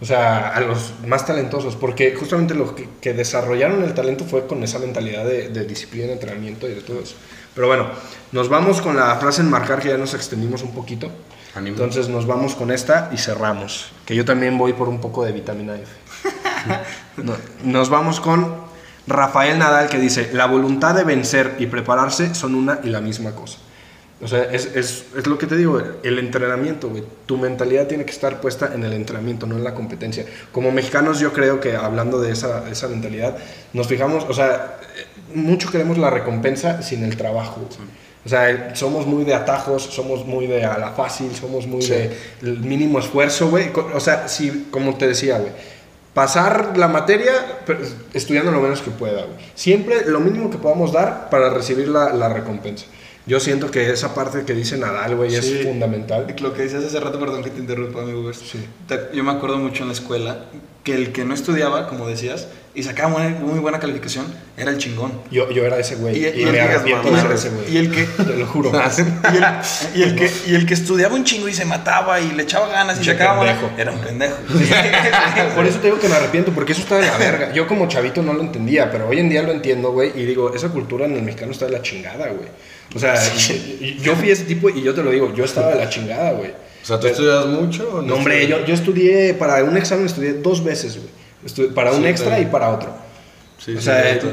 O sea, a los más talentosos, porque justamente lo que, que desarrollaron el talento fue con esa mentalidad de, de disciplina, entrenamiento y de todo eso. Pero bueno, nos vamos con la frase enmarcar que ya nos extendimos un poquito. Ánimo. Entonces nos vamos con esta y cerramos. Que yo también voy por un poco de vitamina F. No, Nos vamos con Rafael Nadal que dice, la voluntad de vencer y prepararse son una y la misma cosa. O sea, es, es, es lo que te digo, el entrenamiento, güey. Tu mentalidad tiene que estar puesta en el entrenamiento, no en la competencia. Como mexicanos yo creo que hablando de esa, esa mentalidad, nos fijamos, o sea, eh, mucho queremos la recompensa sin el trabajo. güey. O sea, somos muy de atajos, somos muy de a la fácil, somos muy Sí. de el mínimo esfuerzo, güey. O sea, si, como te decía, güey, pasar la materia estudiando lo menos que pueda, güey. Siempre lo mínimo que podamos dar para recibir la, la recompensa. Yo siento que esa parte que dice Nadal, güey, Sí. es fundamental. Lo que decías hace rato, perdón que te interrumpa, amigo. Gus. Sí. Yo me acuerdo mucho en la escuela que el que no estudiaba, como decías, y sacaba muy, muy buena calificación, era el chingón. Yo, yo era ese güey. Y- Y, y y el- ser ese güey. y el que- Te lo juro. Y el, y el que, y el que estudiaba un chingo y se mataba y le echaba ganas y sacaba era un pendejo. Por eso te digo que me arrepiento, porque eso está de la verga. Yo como chavito no lo entendía, pero hoy en día lo entiendo, güey. Y digo, esa cultura en el mexicano está de la chingada, güey. O sea, yo fui ese tipo y yo te lo digo, yo estaba de la chingada, güey. O sea, ¿tú estudias mucho o No, hombre, yo, yo estudié, para un examen estudié dos veces, güey. Estu- Para un Sí, extra también. y para otro. Sí, o sí, sea, neta.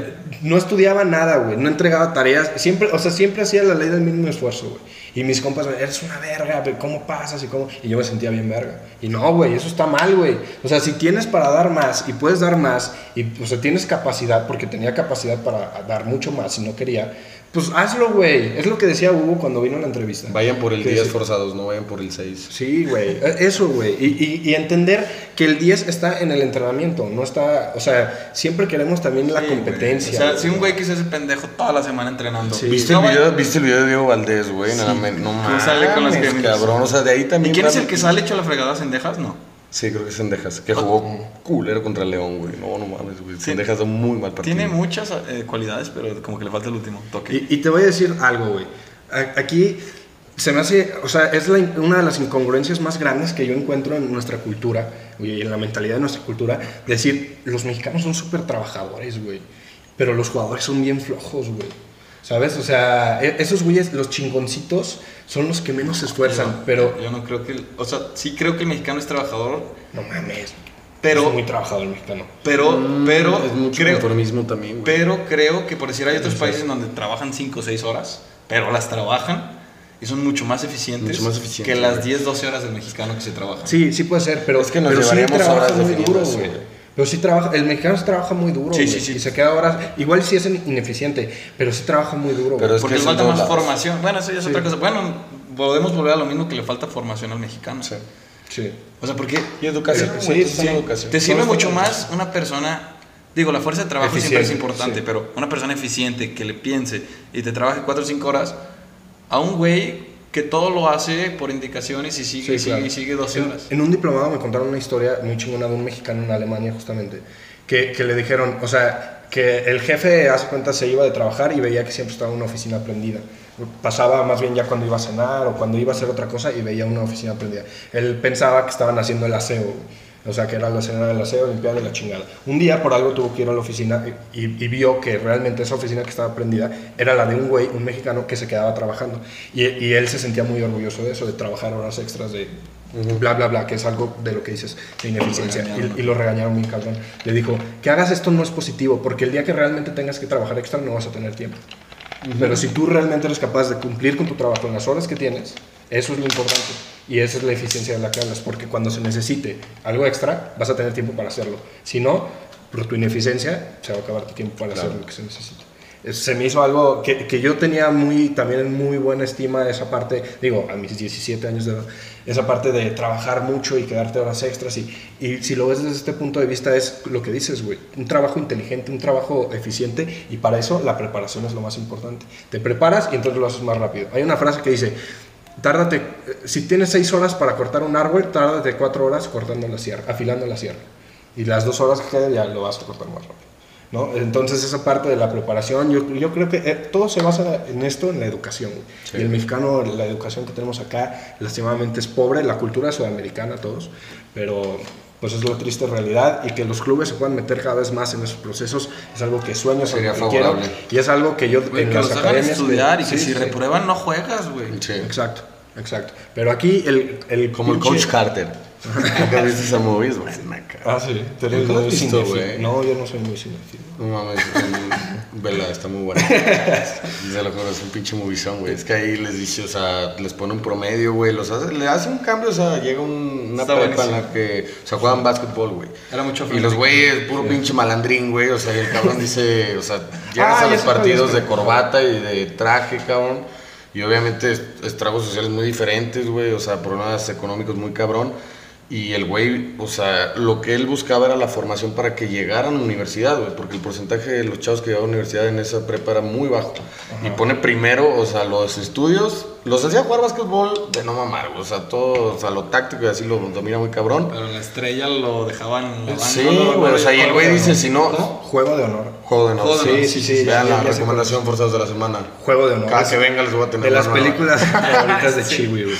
no estudiaba nada, güey. No entregaba tareas. Siempre, o sea, siempre hacía la ley del mínimo esfuerzo, güey. Y mis compas, eres una verga, pero ¿cómo pasas? Y, cómo? y yo me sentía bien verga. Y no, güey, eso está mal, güey. O sea, si tienes para dar más y puedes dar más, y o sea, tienes capacidad, porque tenía capacidad para dar mucho más y no quería, pues hazlo, güey. Es lo que decía Hugo cuando vino a la entrevista. Vayan por el Que 10 sí. forzados, no vayan por el 6. Sí, güey, e- eso, güey. Y, y- y entender que el 10 está en el entrenamiento, no está, o sea, siempre queremos también la Sí, competencia. O sea, si un güey que se hace pendejo toda la semana entrenando. Sí. ¿Viste, No, el güey. video, ¿Viste el video de Diego Valdés, güey? Nada, me- no mames, sale con las cabrón. O sea, de ahí ¿Y también... quién es el que sale hecho la fregada a Cendejas? No. Sí, creo que es Sendejas. Que jugó culero contra León, güey. No, no mames, güey. Sendejas da un muy mal partido. Tiene muchas eh, cualidades, pero como que le falta el último toque. Y, y te voy a decir algo, güey. Aquí se me hace, o sea, es la una de las incongruencias más grandes que yo encuentro en nuestra cultura, güey, y en la mentalidad de nuestra cultura, decir, los mexicanos son súper trabajadores, güey, pero los jugadores son bien flojos, güey. ¿Sabes? O sea, e- esos güeyes, los chingoncitos, son los que menos se esfuerzan, pero... Yo no creo que... el- o sea, sí creo que el mexicano es trabajador, No mames. Pero- Es muy trabajador el mexicano. pero... pero Mm, Es mucho creo, conformismo también, güey. pero creo que por decir hay otros países donde trabajan 5 o 6 horas, pero las trabajan y son mucho más eficientes, Mucho más eficientes, que las güey. 10, 12 horas del mexicano que se trabaja. Sí, sí puede ser, pero Es que nos pero sí llevaríamos trabaja horas definiendo duro, güey. Pero sí trabaja, el mexicano sí trabaja muy duro, Sí, güey, sí, sí. Y se queda horas, igual sí es ineficiente, pero sí trabaja muy duro. Pero es Porque que le falta más lados. formación. Bueno, eso ya es Sí. otra cosa. Bueno, podemos volver a lo mismo que le falta formación al mexicano. Sí. Sí. O sea, porque Y educación, Sí, sí, educación. te sirve mucho más una persona Digo, la fuerza de trabajo siempre es Eficiente, importante, sí. pero una persona eficiente que le piense y te trabaje 4 o 5 horas, a un güey que todo lo hace por indicaciones y sigue, Sí, y sigue, claro. y sigue 12 En- horas. En, un diplomado me contaron una historia muy chingona de un mexicano en Alemania, justamente, que, que le dijeron, o sea, que el jefe, hace cuenta, se iba de trabajar y veía que siempre estaba una oficina prendida. Pasaba más bien ya cuando iba a cenar o cuando iba a hacer otra cosa y veía una oficina prendida. Él pensaba que estaban haciendo el aseo, o sea, que era la cena del aseo, limpiar de la chingada. Un día, por algo, tuvo que ir a la oficina y, y vio que realmente esa oficina que estaba prendida era la de un güey, un mexicano, que se quedaba trabajando. Y, y él se sentía muy orgulloso de eso, de trabajar horas extras, de bla, bla, bla, que es algo de lo que dices, de ineficiencia. Y, y lo regañaron muy cabrón. Le dijo, que hagas esto no es positivo, porque el día que realmente tengas que trabajar extra no vas a tener tiempo. Pero si tú realmente eres capaz de cumplir con tu trabajo en las horas que tienes, eso es lo importante. Y esa es la eficiencia de la que hablas, porque cuando se necesite algo extra, vas a tener tiempo para hacerlo. Si no, por tu ineficiencia, se va a acabar tu tiempo para hacer lo que se necesita. Es- Se me hizo algo que, que yo tenía muy, también muy buena estima esa parte, digo, a mis 17 años de edad, esa parte de trabajar mucho y quedarte horas extras. Y, y si lo ves desde este punto de vista, es lo que dices, güey, un trabajo inteligente, un trabajo eficiente, y para eso la preparación es lo más importante. Te preparas y entonces lo haces más rápido. Hay una frase que dice, tárdate, eh, si tienes 6 horas para cortar un árbol, tárdate 4 horas cortando la sierra, afilando la sierra. Y las dos horas que queden ya lo vas a cortar más rápido. ¿no? Entonces esa parte de la preparación, yo, yo creo que eh, todo se basa en esto, en la educación. güey. Y el mexicano, la educación que tenemos acá, lastimadamente es pobre, la cultura sudamericana, todos, pero pues es la triste realidad y que los clubes se puedan meter cada vez más en esos procesos es algo que sueño, Sería quiero, favorable. y es algo que yo Güey, en que las los hagan academias estudiar y sí, que si sí. reprueban no juegas, güey. Sí. Exacto, exacto. Pero aquí el, el Como el Coach Carter. ¿Nunca viste esa movie? Es buena, Ah, sí. ¿Nunca lo visto, cinéfilo. güey? No, yo no soy muy cinéfilo. No mames, es- vela, está muy buena. Se lo juro, es un pinche movizón, güey. Es que ahí les dice, o sea, les pone un promedio, güey. Los hace, le hace un cambio, o sea, llega un- una Está prepa en la que, o sea, juegan básquetbol, güey. Era mucho Y los güeyes, puro pinche malandrín, güey. O sea, y el cabrón dice, o sea, llegas Ah, a los partidos de corbata y de traje, cabrón. Y obviamente est- estragos sociales muy diferentes, güey. O sea, problemas económicos muy cabrón. Y el güey, o sea, lo que él buscaba era la formación para que llegaran a la universidad, güey. Porque el porcentaje de los chavos que llegaban a la universidad en esa prepa era muy bajo. Y pone primero, o sea, los estudios. Los hacía jugar básquetbol de no mamar, güey. O sea, todo, o sea, lo táctico y así lo domina muy cabrón. Pero la estrella lo dejaban en la banda. Sí, güey, no, o sea, y el güey dice, si no... Juego de honor. Juego de honor. Juego de honor, Sí, sí, sí. Vean ya- la recomendación forzados de la semana. Juego de honor. Cada que venga les voy a tener De las películas favoritas de Chiwi, güey.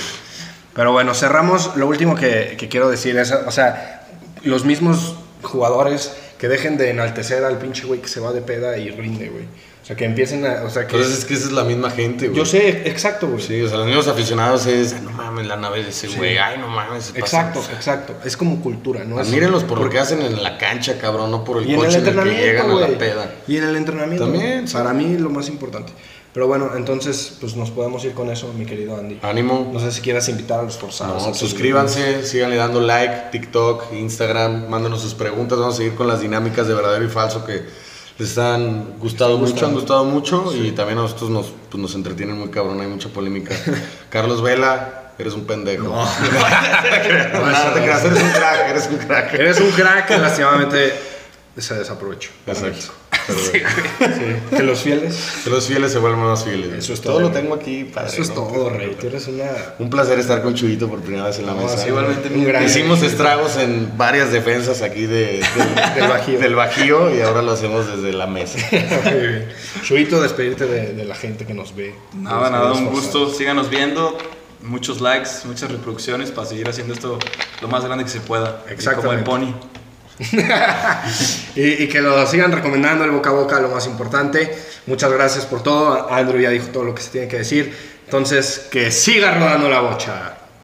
Pero bueno, cerramos. Lo último que, que quiero decir es, o sea, los mismos jugadores que dejen de enaltecer al pinche güey que se va de peda y rinde, güey. O sea, que empiecen a, o sea, que... Pero es que esa es la misma gente, güey. yo sé, exacto, güey. Sí, o sea, los mismos aficionados es, "Ay, no mames, la nave de ese güey, ay, no mames. Exacto, pasan". exacto. Es como cultura, ¿no? Admírenlos por lo que hacen en la cancha, cabrón, no por el Y en el coche en el que llegan a güey. la peda. Y en el entrenamiento. También, sí. Para mí lo más importante. Pero bueno, entonces, pues nos podemos ir con eso, mi querido Andy. Ánimo. No sé si quieras invitar a los forzados. No, suscríbanse, síganle dando like, TikTok, Instagram, mándenos sus preguntas, vamos a seguir con las dinámicas de verdadero y falso que les han gustado mucho, han gustado mucho y también a nosotros nos, pues, nos entretienen muy cabrón, hay mucha polémica. Carlos Vela, eres un pendejo. No, no te creas, eres un crack, eres un crack. Eres un crack que lastimamente se desaprovechó. Exacto. Sí, que los fieles. Que los fieles se vuelven más fieles. Eso es todo. todo, lo tengo aquí, padre. Eso es ¿no? todo, rey. Una. Un placer estar con Chuyito por primera vez en la No, mesa. sí, igualmente, un gran- Hicimos estragos en varias defensas aquí de- del, Del Bajío. del Bajío y ahora lo hacemos desde la mesa. Chuito, despedirte de, de la gente que nos ve. Nada, nada, un gusto. Síganos viendo. Muchos likes, muchas reproducciones para seguir haciendo esto lo más grande que se pueda. Y Como el pony. Y, que lo sigan recomendando el boca a boca, lo más importante. Muchas gracias por todo. Andrew ya dijo todo lo que se tiene que decir. Entonces, que siga rodando la bocha.